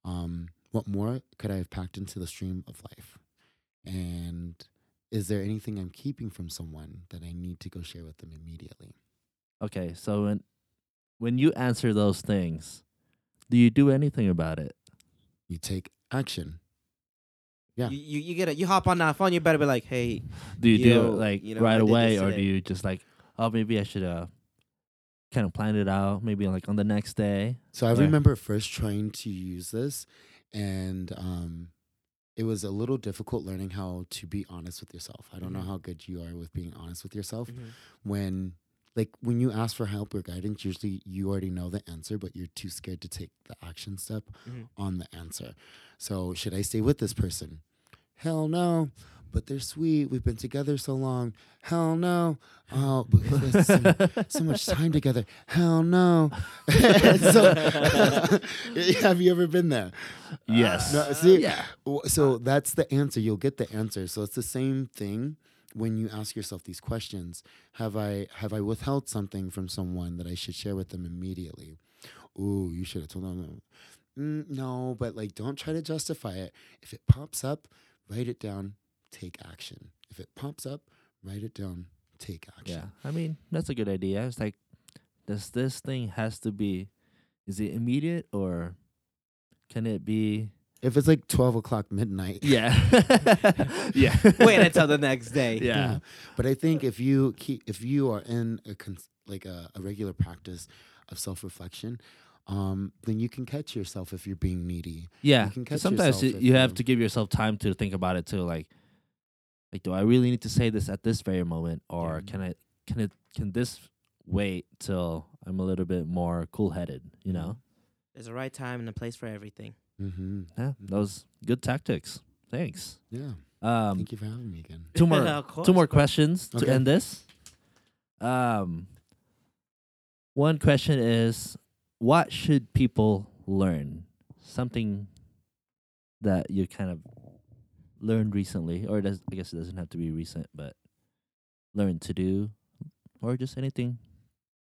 Um, what more could I have packed into the stream of life? And is there anything I'm keeping from someone that I need to go share with them immediately? okay. So when when you answer those things, do you do anything about it? You take action. Yeah. You, you you get it. You hop on that phone. You better be like, hey, Do you do Yo, it like you know, right away, or do you just like oh, maybe I should uh kind of plan it out. Maybe like on the next day. So I Right. remember first trying to use this, and um, it was a little difficult learning how to be honest with yourself. I don't know Mhm. how good you are with being honest with yourself. Mhm. When, like, when you ask for help or guidance, usually you already know the answer, but you're too scared to take the action step Mhm. on the answer. So, should I stay with this person? Hell no. But they're sweet. We've been together so long. Hell no. Oh, but we've so, so much time together. Hell no. so, have you ever been there? Yes. No, see, yeah. so that's the answer. You'll get the answer. So it's the same thing when you ask yourself these questions. Have I have I withheld something from someone that I should share with them immediately? Ooh, you should have told them. Mm, no, but like, don't try to justify it. If it pops up, write it down. Take action. If it pops up, write it down. Take action. Yeah. I mean, that's a good idea. It's like, does this thing has to be? Is it immediate or can it be? If it's like twelve o'clock midnight, Yeah. yeah. Wait until the next day. Yeah. But I think if you keep, if you are in a cons- like a, a regular practice of self reflection, um, then you can catch yourself if you're being needy. Yeah. can 'cause catch sometimes yourself you, you have to give yourself time to think about it too. Like, like, do I really need to say this at this very moment, or Yeah. can I? Can it? Can this wait till I'm a little bit more cool headed? You know? There's a right time and a place for everything. Mm-hmm. Yeah. Those good tactics. Thanks. Yeah. Um, Thank you for having me again. two more. Of course, two more bro. questions to Okay. end this. Um, one question is, what should people learn? Something that you kind of learned recently, or does I guess it doesn't have to be recent, but learn to do, or just anything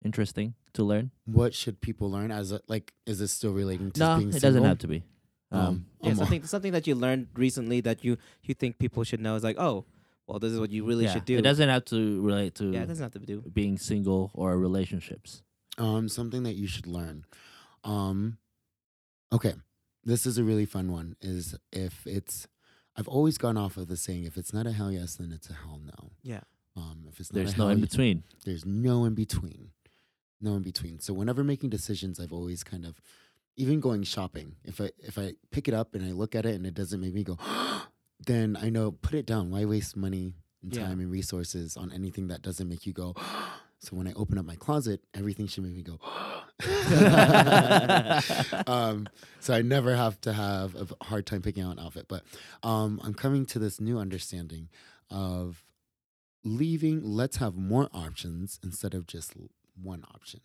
interesting to learn. What should people learn as a, like? Is this still relating to no, being it doesn't single? have to be. Um, Um, Yeah, something something that you learned recently that you you think people should know is like, oh, well, this is what you really yeah, should do. It doesn't have to relate to Yeah, it doesn't have to do. being single or relationships. Um, something that you should learn. Um, okay, this is a really fun one. Is if it's, I've always gone off of the saying, if it's not a hell yes, then it's a hell no. Yeah. Um, if it's not There's a no hell in ye- between. there's no in between, no in between. So whenever making decisions, I've always kind of, even going shopping, if I if I pick it up and I look at it and it doesn't make me go, then I know put it down. Why waste money and Yeah. time and resources on anything that doesn't make you go? So when I open up my closet, everything should make me go. um, so I never have to have a hard time picking out an outfit. But um, I'm coming to this new understanding of leaving. Let's have more options instead of just one option.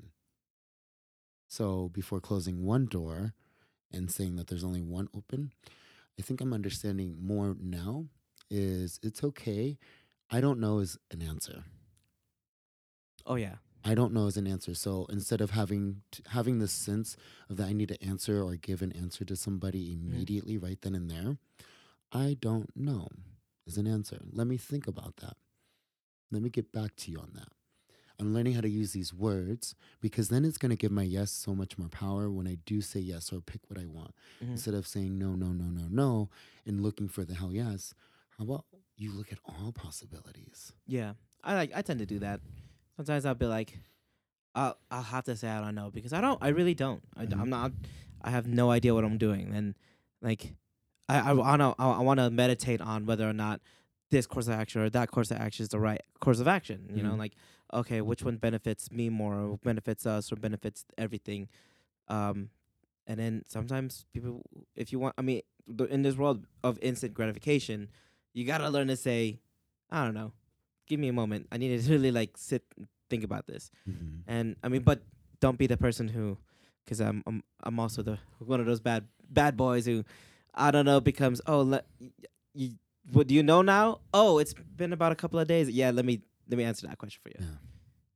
So before closing one door and saying that there's only one open, I think I'm understanding more now. Is it's okay. I don't know is an answer. Oh yeah. I don't know is an answer. So instead of having t- having this sense of that I need to answer or give an answer to somebody immediately right then and there, I don't know is an answer. Let me think about that. Let me get back to you on that. I'm learning how to use these words because then it's going to give my yes so much more power when I do say yes or pick what I want. Mhm. Instead of saying no, no, no, no, no, and looking for the hell yes, how about you look at all possibilities? Yeah, I like. I tend to do that. Sometimes I'll be like, I'll I'll have to say I don't know because I don't. I really don't. I, Mhm. am not. I have no idea what I'm doing, and like, I I wanna I, I want to meditate on whether or not this course of action or that course of action is the right course of action. You know, Mhm. like okay, which one benefits me more, or benefits us, or benefits everything. Um, and then sometimes people, if you want, I mean, in this world of instant gratification, you gotta learn to say, I don't know, give me a moment. I need to really like sit and think about this. Mm-hmm. And I mean, but don't be the person who, because I'm I'm I'm also the one of those bad bad boys who, I don't know, becomes oh let you what do you know now? Oh, it's been about a couple of days. Yeah, let me let me answer that question for you.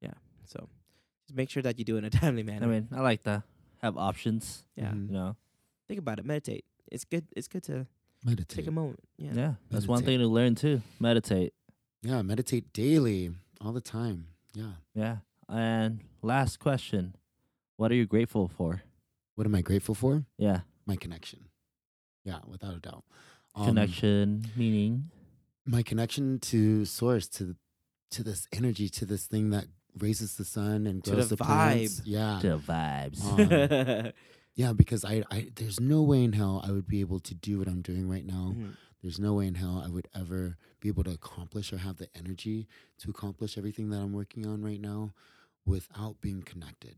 Yeah. So just make sure that you do it in a timely manner. I mean, I like to have options. yeah, Mhm. You know. think about it. Meditate. It's good. It's good to Meditate. take a moment. Yeah. Yeah, that's one thing to learn too. Meditate. Yeah, meditate daily, all the time. Yeah. Yeah. And last question, what are you grateful for? What am I grateful for? Yeah, My connection. Yeah, without a doubt. Um, connection meaning. My connection to source, to to this energy, to this thing that raises the sun and To grows the the, plants. Yeah. To vibes. Um, yeah, because I, I there's no way in hell I would be able to do what I'm doing right now. Mhm. There's no way in hell I would ever be able to accomplish or have the energy to accomplish everything that I'm working on right now without being connected.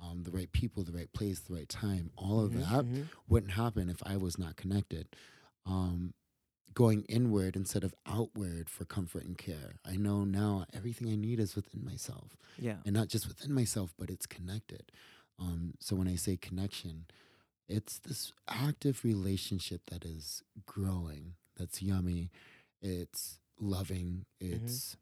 Um, the right people, the right place, the right time, all of Mhm, that mhm. wouldn't happen if I was not connected. Um, going inward instead of outward for comfort and care. I know now everything I need is within myself Yeah. and not just within myself, but it's connected. Um, so when I say connection, it's this active relationship that is growing, that's yummy, it's loving, it's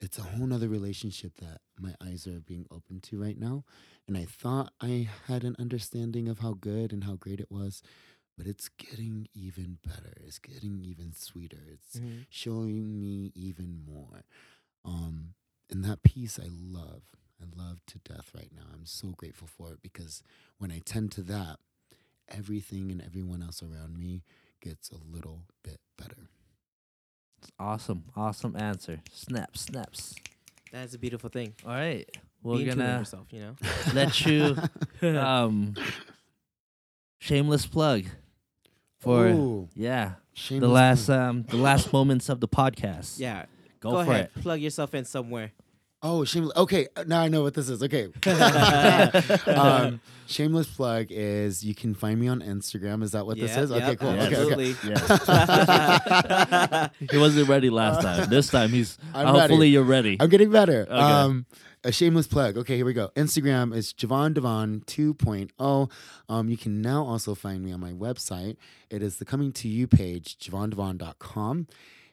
it's a whole nother relationship that my eyes are being open to right now. And I thought I had an understanding of how good and how great it was, but it's getting even better. It's getting even sweeter. It's Mhm. showing me even more. Um, and that piece I love. I love to death right now. I'm so grateful for it because when I tend to that, everything and everyone else around me gets a little bit better. It's awesome. Awesome answer. Snaps, snaps. That's a beautiful thing. All right. We're Being gonna yourself, you know. let you um shameless plug for Ooh, yeah the last plug. um the last moments of the podcast. yeah. Go, Go for ahead. it. Plug yourself in somewhere. Oh, shameless. Okay, uh, now I know what this is. Okay. um, shameless plug is you can find me on Instagram. Is that what this Yep, is? Okay, yep, cool. Yes. Okay, okay. absolutely. He wasn't ready last time. This time he's I'm hopefully ready. you're ready. I'm getting better. Okay. Um, a shameless plug. Okay, here we go. Instagram is Javon Devon 2.0. Um, you can now also find me on my website. It is the coming to you page, javondevon.com.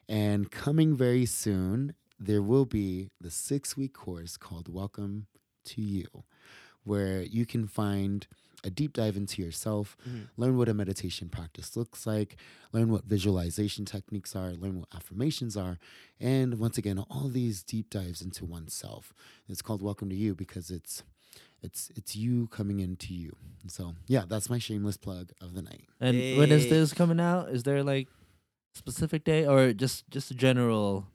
And coming very soon, there will be the six week course called Welcome to You, where you can find a deep dive into yourself, Mhm. learn what a meditation practice looks like, learn what visualization techniques are, learn what affirmations are, and once again, all these deep dives into oneself. It's called Welcome to You because it's it's it's you coming into you. So yeah, that's my shameless plug of the night. And when is this coming out? Is there like specific day or just just a general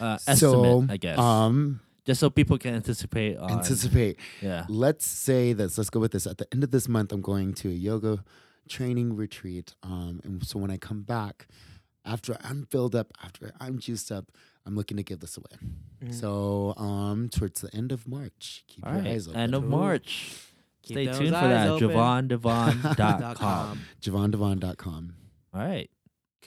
uh, estimate? so I guess um just so people can anticipate. On, anticipate. Yeah. Let's say this. Let's go with this. At the end of this month, I'm going to a yoga training retreat. Um, and so when I come back, after I'm filled up, after I'm juiced up, I'm looking to give this away. Mhm. So um, towards the end of March, keep All your right. eyes open. End of Ooh. March. Keep Stay tuned for eyes that. open. JavonDevon.com. Dot com. JavonDevon.com. All right.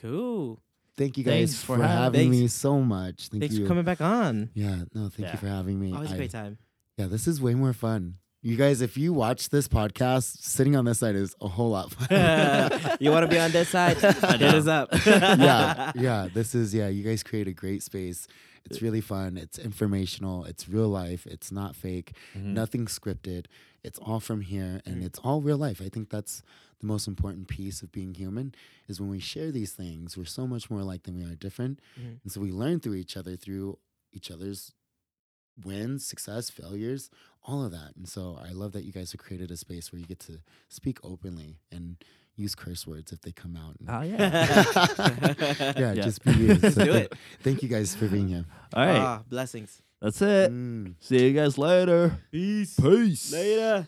Cool. Thank you Thanks guys for for, having- having me so much. Thank Thanks you. for coming back on. Yeah, no, thank Yeah. you for having me. Always a I- great time. yeah, this is way more fun. You guys, if you watch this podcast, sitting on this side is a whole lot fun. you want to be on this side? Hit us up. yeah, yeah. This is yeah. You guys create a great space. It's really fun. It's informational. It's real life. It's not fake. Mhm. Nothing scripted. It's all from here, and Mhm. it's all real life. I think that's the most important piece of being human is when we share these things. We're so much more alike than we are different, Mhm. and so we learn through each other, through each other's wins, success, failures, all of that. And so I love that you guys have created a space where you get to speak openly and use curse words if they come out. And- Oh yeah. yeah, Yeah. just be you. So do it. Thank you guys for being here. All right. Ah, blessings. That's it. Mm. See you guys later. Peace. Peace. Later.